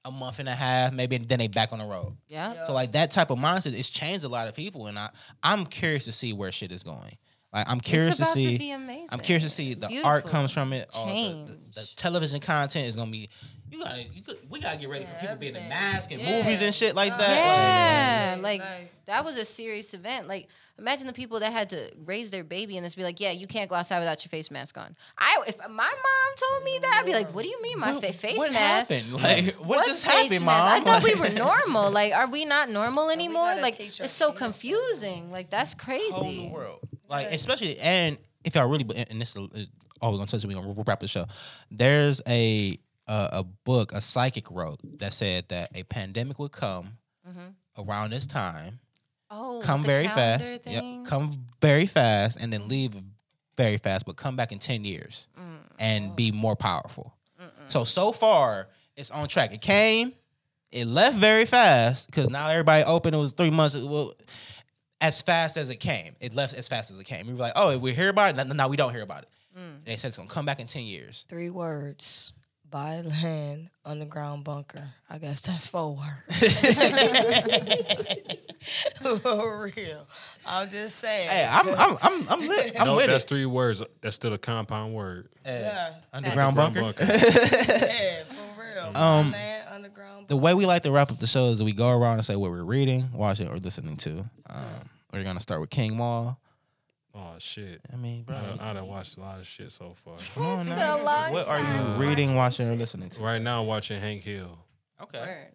a month and a half, maybe and then they back on the road. Yeah. So like that type of mindset, it's changed a lot of people, and I I'm curious to see where shit is going. Like I'm curious it's about to see. be amazing. I'm curious to see the art comes from it. all the- the, the Change. television content is gonna be You gotta, you could, we gotta get ready for Yeah, people being in everything. masks and Yeah. movies and shit like Uh, that. Yeah, Like, like like- that was a serious event. Like imagine the people that had to raise their baby and just be like, "Yeah, you can't go outside without your face mask on." I if my mom told me that, I'd be like, "What do you mean my What- fa- face what mask?" happened? Like, what, just happened, mask? mom? I thought we were normal. Like, are we not normal anymore? gotta Like, it's so kids that. confusing. Like, that's crazy. whole new world. Like especially and if y'all really and this is all we're gonna touch. We're gonna wrap the show. There's a a, a book a psychic wrote that said that a pandemic would come mm-hmm. around this time, Oh, come very fast. thing? Yep, come very fast and then leave very fast, but come back in ten years Mm. and be more powerful. So so far it's on track. It came, it left very fast because now everybody open. It was three months. Well, as fast as it came, it left as fast as it came. We were like, oh, we hear about it. No, no, we don't hear about it. Mm. They said it's gonna come back in ten years. Three words. Buy land, underground bunker. I guess that's four words. For real. I'm just saying. Hey, I'm I'm I'm I'm, lit. I'm no, with that's it. three words. That's still a compound word. yeah. Underground bunker. Bunker. Yeah, for real. Buy Um, land, underground The way we like to wrap up the show is we go around and say what we're reading, watching, or listening to. Um, we're gonna start with King Mall. oh shit. I mean, bro, I done, I done watched a lot of shit so far. come on been now. a long What are you reading, watching, or listening to? Right now, I'm watching Hank Hill. Okay. Word.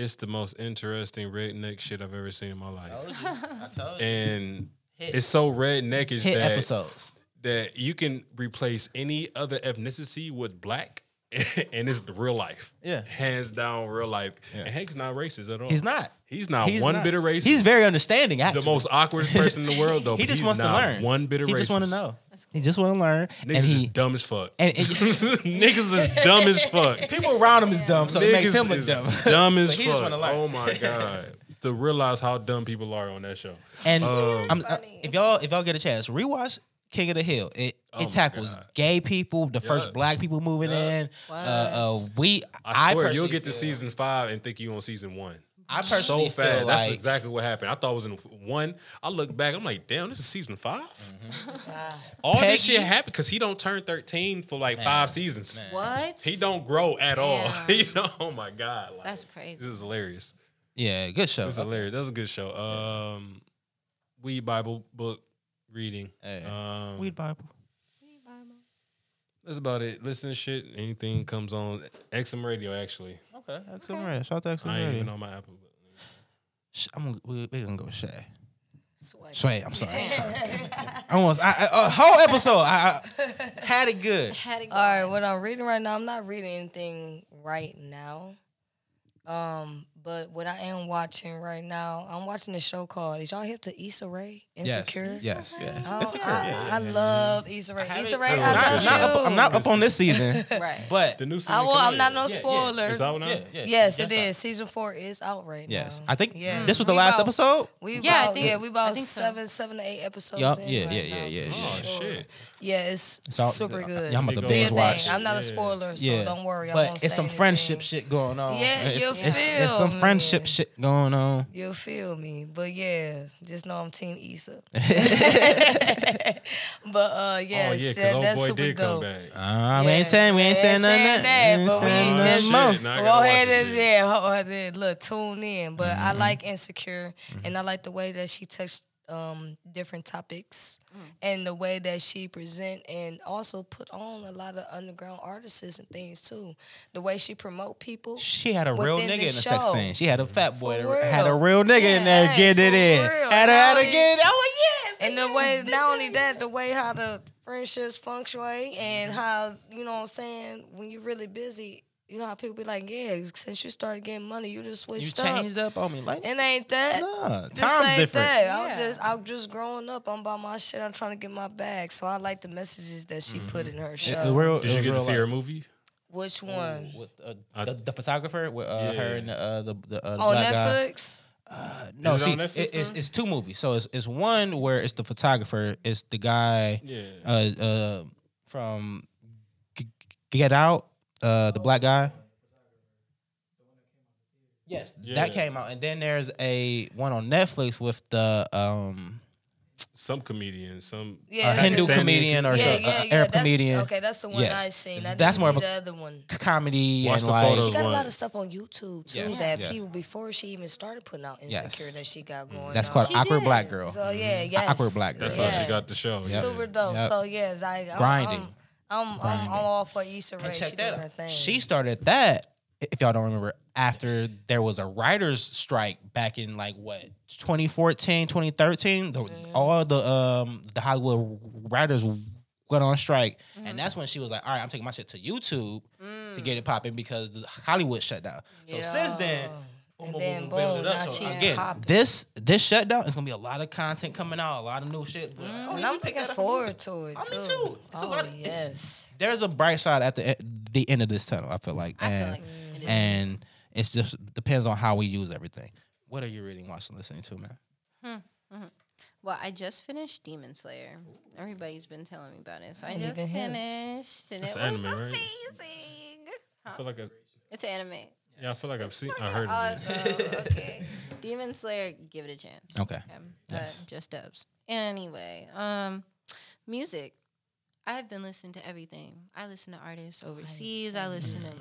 It's the most interesting redneck shit I've ever seen in my life. Told you. I told you. And Hit, it's so redneckish hit that episodes. that you can replace any other ethnicity with black, and it's the real life. Yeah. hands down, real life. Yeah. And Hank's not racist at all. He's not. He's not He's one not. bit of racist. He's very understanding. Actually. The most awkward person in the world, though. He just wants to learn. One bit of He racist. just want to know. He just want to learn, Niggas and is dumb as fuck. and, and Niggas is dumb as fuck. people around him is dumb, so it makes him look dumb. Dumb as But he fuck. just wanna learn. Oh my god. To realize how dumb people are on that show. And Um, I'm, uh, if y'all if y'all get a chance, rewatch King of the Hill. It Oh it tackles God. gay people, the first black people moving Yeah. in. Uh, uh, we I swear you'll get to season five and think you on season one. I So personally fast. feel That's like exactly what happened. I thought it was in one. I look back. I'm like, damn, this is season 5 Mm-hmm. All Peggy- this shit happened because he don't turn 13 for like five seasons. What? He don't grow at all. Damn. he don't, oh my god, like, That's crazy. This is hilarious. yeah, good show. It's hilarious. That's a good show. Um, Weed Bible book reading. Hey. Um, Weed Bible. That's about it. Listen to shit. Anything comes on XM Radio. Actually, Okay, excellent. Radio. Shout out to XM Radio. I excellent. ain't Radio. even on my Apple. But Sh- I'm gonna, we, we gonna go with Shay. Sway. Sway, I'm sorry. I'm sorry. Damn it, damn it. I almost, I, I, a whole episode, I, I had it good. Had to go. All right, what I'm reading right now, I'm not reading anything right now. Um, but what I am watching right now, I'm watching a show called. Is y'all hip to Issa Rae? Insecure. yes, yes. Oh, Insecure, I, yeah, I yeah. love mm-hmm. Issa Rae. Issa Rae, I'm I not, love not you. up, I'm not up on this season, Right. but the new season. I will, I'm not yet? no Yeah, yeah. spoiler. It's out now. yeah, yeah. Yes, That's it out. Season four is out right Yes, now. I think Yes. this was the We last about- episode. We Yeah, I think- yeah, we I about think so. seven, seven to eight episodes. Yup, in yeah, right yeah, yeah, now, yeah, Oh shit. Yeah, it's So- super good. Yeah, I'm about to Do Do binge thing. watch. I'm not a spoiler, so yeah, don't worry. I but won't it's say some anything. friendship shit going on. Yeah, it's, you it's, it's some feel friendship me. shit going on. You'll feel me, but yeah, just know I'm Team Issa. but uh, yeah, oh yeah, that, that's boy super did dope. come back. Uh, we ain't saying we ain't yeah, saying nothing. saying that, ain't but we saying just- nothing more. Shit, Go ahead and yeah, ho- ho- then look, tune in. But I Mm-hmm. like Insecure, and I like the way that she touched um, different topics, mm. and the way that she present, and also put on a lot of underground artists and things too. The way she promote people. She had a real nigga the in the sex scene. She had a mm. fat boy. For that had a real. real nigga in there Yeah, getting it in. real. Had her had Now to get like, yeah. And the way, not only that, the way how the friendships fluctuate and mm-hmm. how, you know what I'm saying, when you're really busy, you know how people be like, yeah, since you started getting money, you just You switched up. changed up on me. Like, It ain't that. nah, This time's ain't different. that. I'm just I'm just growing up. I'm about my shit. I'm trying to get my bag. So I like the messages that she put in her show. It- it real, Did you get to real see her movie? Which one? With, uh, I- the, the photographer with uh, Yeah. her and the, uh, the, the uh, On black guy. Netflix? No, Is it see, it- it's it's two movies. So it's it's one where it's the photographer, it's the guy Yeah. uh, uh, from G- G- Get Out, uh, the black guy. Yes, Yeah. that came out, and then there's a one on Netflix with the um some comedian, some Yeah, a Hindu comedian or yeah, so, yeah, uh, yeah. Arab that's, comedian. Okay, that's the one Yes. I seen. I That's didn't more see of a- the other one. comedy Watch and the like. She got a lot of stuff on YouTube too Yes, that yes. people before she even started putting out Yes. insecure that she got going. that's on. called She awkward did. black girl. So yeah, yes. Awkward black girl. That's Yeah. how she got the show. yeah. Super dope. Yep. So yeah, like I'm, Grinding. I'm, I'm, I'm, I'm all for Issa Rae. And She check doing that her thing. She started that, if y'all don't remember, after there was a writer's strike back in like what 2014, 2013. The, Mm-hmm. All the um the Hollywood writers went on strike, and that's when she was like, "All right, I'm taking my shit to YouTube to get it popping because the Hollywood shut down." So since then. Yeah. boom, And boom, then boom, build boom, it up. So she again, popping. this this shutdown is gonna be a lot of content coming out, a lot of new shit. But, oh, Mm-hmm. and I'm can pick looking that forward to it Oh, too. me too. It's a oh, lot of- yes. there's a bright side at the the end of this tunnel. I feel like, I and feel like it is. and it's just depends on how we use everything. What are you reading, watching, listening to, man? Well, I just finished Demon Slayer. Everybody's been telling me about it, so I didn't just even hear it. finished, and That's it was anime, right? amazing. I feel like I, It's anime. Yeah, I feel like I've seen, I heard of it. Awesome. okay, Demon Slayer, give it a chance. Okay. Uh, Yes. just dubs. Anyway, um, music. I've been listening to everything. I listen to artists overseas. I listen to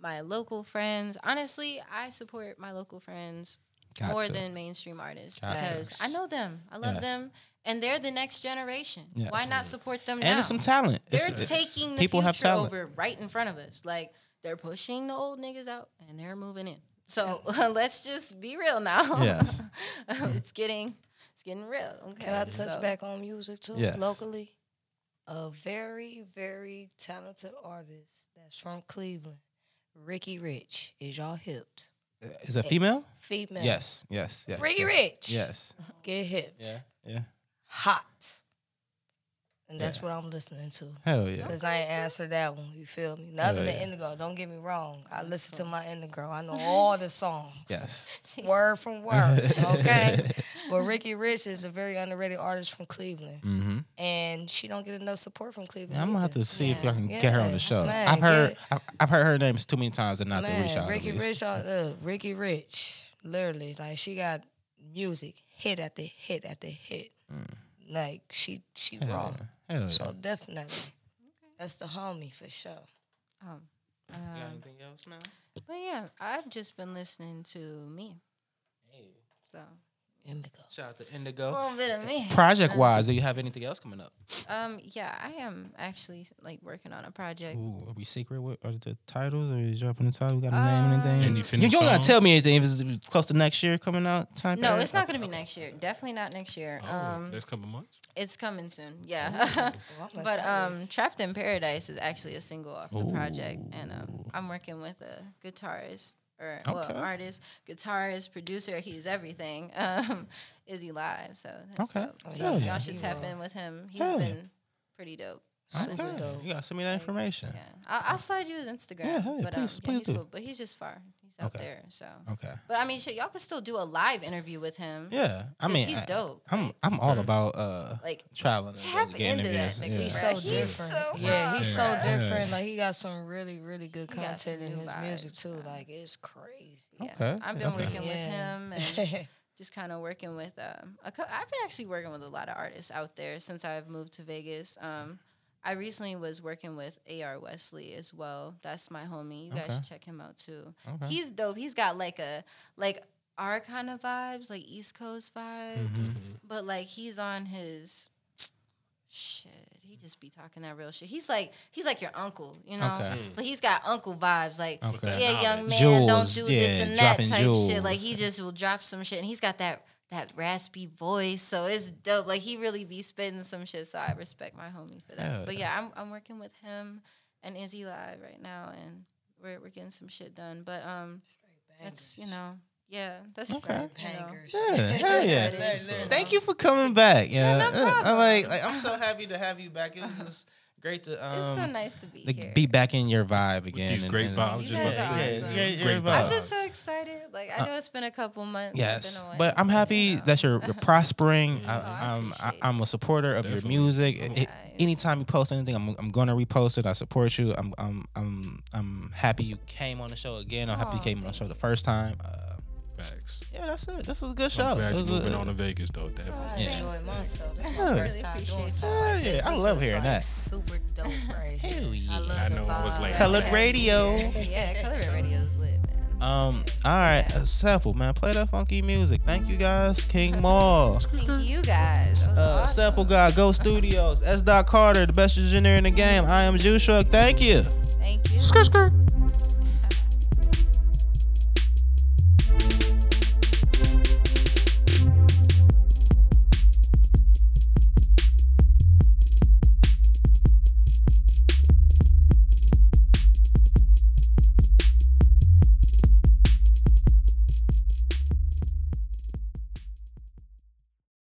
my local friends. Honestly, I support my local friends Got more to. than mainstream artists Got to. because I know them. I love Yes. them, and they're the next generation. Yes. Why not support them And now? it's some talent. they're It's- it's- taking the people have future talent. over right in front of us. Like they're pushing the old niggas out and they're moving in. So let's just be real now. Yes. it's getting it's getting real. Okay. Can I touch So- back on music too? Yes. Locally, a very, very talented artist that's from Cleveland, Ricky Rich. Is y'all hipped? Uh, is it female? Female. Yes. Yes. Yes. Ricky yes. Rich. Yes. Get hipped. Yeah. Yeah. Hot. And that's Yeah. what I'm listening to. Hell yeah. Cause I ain't answered that one. You feel me? Nothing yeah. to Indigo. Don't get me wrong. I listen to my Indigo. I know all the songs. Yes. Word from word. Okay. but Ricky Rich is a very underrated artist from Cleveland, Mm-hmm. and she don't get enough support from Cleveland. I'm gonna have to see if Yeah. y'all can get her on the show. Man, I've heard I've, I've heard her name too many times and not to reach out. Ricky at. Rich, on, uh, Ricky Rich, literally, like she got music hit after hit after hit. Like she she. Hell raw. yeah. Hell yeah. So definitely, that's the homie for sure. Um, You got anything else, man? but yeah, I've just been listening to me. Hey. So Indigo. Shout out to Indigo. a little bit of me. Project wise, do you have anything else coming up? Um, yeah, I am actually like working on a project. Ooh, are we secret with are the titles or is dropping the title? We got a name Uh, anything? Any you finished don't gotta tell me anything if it's close to next year coming out. Time No, period? it's not going to be next year. Definitely not next year. Oh, Um, next couple months. it's coming soon. Yeah. Well, but um, Trapped in Paradise is actually a single off the project, and um, I'm working with a guitarist or well, artist, guitarist, producer. He's everything. Um, Izzy Live. So that's Okay. dope. So Hell y'all should tap in with him. He's Hell yeah. been pretty dope. Super Okay. dope. You gotta send me that information. Yeah, I'll, I'll slide you his Instagram. Yeah, hell yeah, but please- um, please yeah, he's do. cool. But he's just far. He's out Okay. there. So, Okay. but I mean, shit, y'all could still do a live interview with him. Yeah, I mean, he's I- dope. I'm I'm all about uh Like traveling. and Tap getting into that interviews. nigga, Yeah. He's so He's different. so yeah, he's so raw. different. Like he got some really, really good He content in new his music too. man. Like it's crazy. yeah, Okay, I've been okay. working with him and just kind of working with um a cou- I've been actually working with a lot of artists out there since I've moved to Vegas. Um I recently was working with AR Wesley as well. That's my homie. You guys Okay. should check him out too. Okay. He's dope. He's got like a like our kind of vibes, like East Coast vibes. Mm-hmm. But like he's on his shit. He just be talking that real shit. He's like he's like your uncle, you know. Okay. But he's got uncle vibes, like Okay. yeah, young man, Jewels, don't do yeah, this and that dropping type shit. Like he just will drop some shit, and he's got that that raspy voice, so it's dope. Like he really be spitting some shit. So I respect my homie for that. Hell but yeah. yeah, I'm I'm working with him and Izzy Live right now, and we're we're getting some shit done. But um, that's you know. Yeah, that's Okay. you know. Yeah, hell yeah. It is, you Thank you for coming back. Yeah, no Uh, I problem. like, like I'm so happy to have you back. It was just great to It's so um nice to be like, here. be back in your vibe again. these and- great and- vibes. You guys about are awesome. yeah, yeah, Great vibe. I'm vibes. just so excited. Like I know it's been a couple months. Uh, Yes, been but I'm happy you know. that you're, you're prospering. I I, I'm I. I'm a supporter of Definitely. your music. It- Nice. anytime you post anything, I'm I'm gonna repost it. I support you. I'm I'm I'm I'm happy you came on the show again. I'm happy you came on the show the first time. Uh, Facts. Yeah, that's it. This was a good I'm show. glad you're was a- moving on to Vegas though. Definitely. I Yeah. enjoyed myself. This Yeah. my Really first time doing appreciate something that. like Yeah, this. I love was, hearing like, that. Super dope right. Hell yeah. I, love I know I was vibe. like- Colored radio. Yeah, Color Radio is lit, man. Um, all right, uh, sample man, play that funky music. Thank you guys, King Maul. Thank you guys. Uh, awesome. sample guy, Go Studios, S. Dot Carter, the best engineer in the game. I am Juice Shrug. Thank you. Thank you.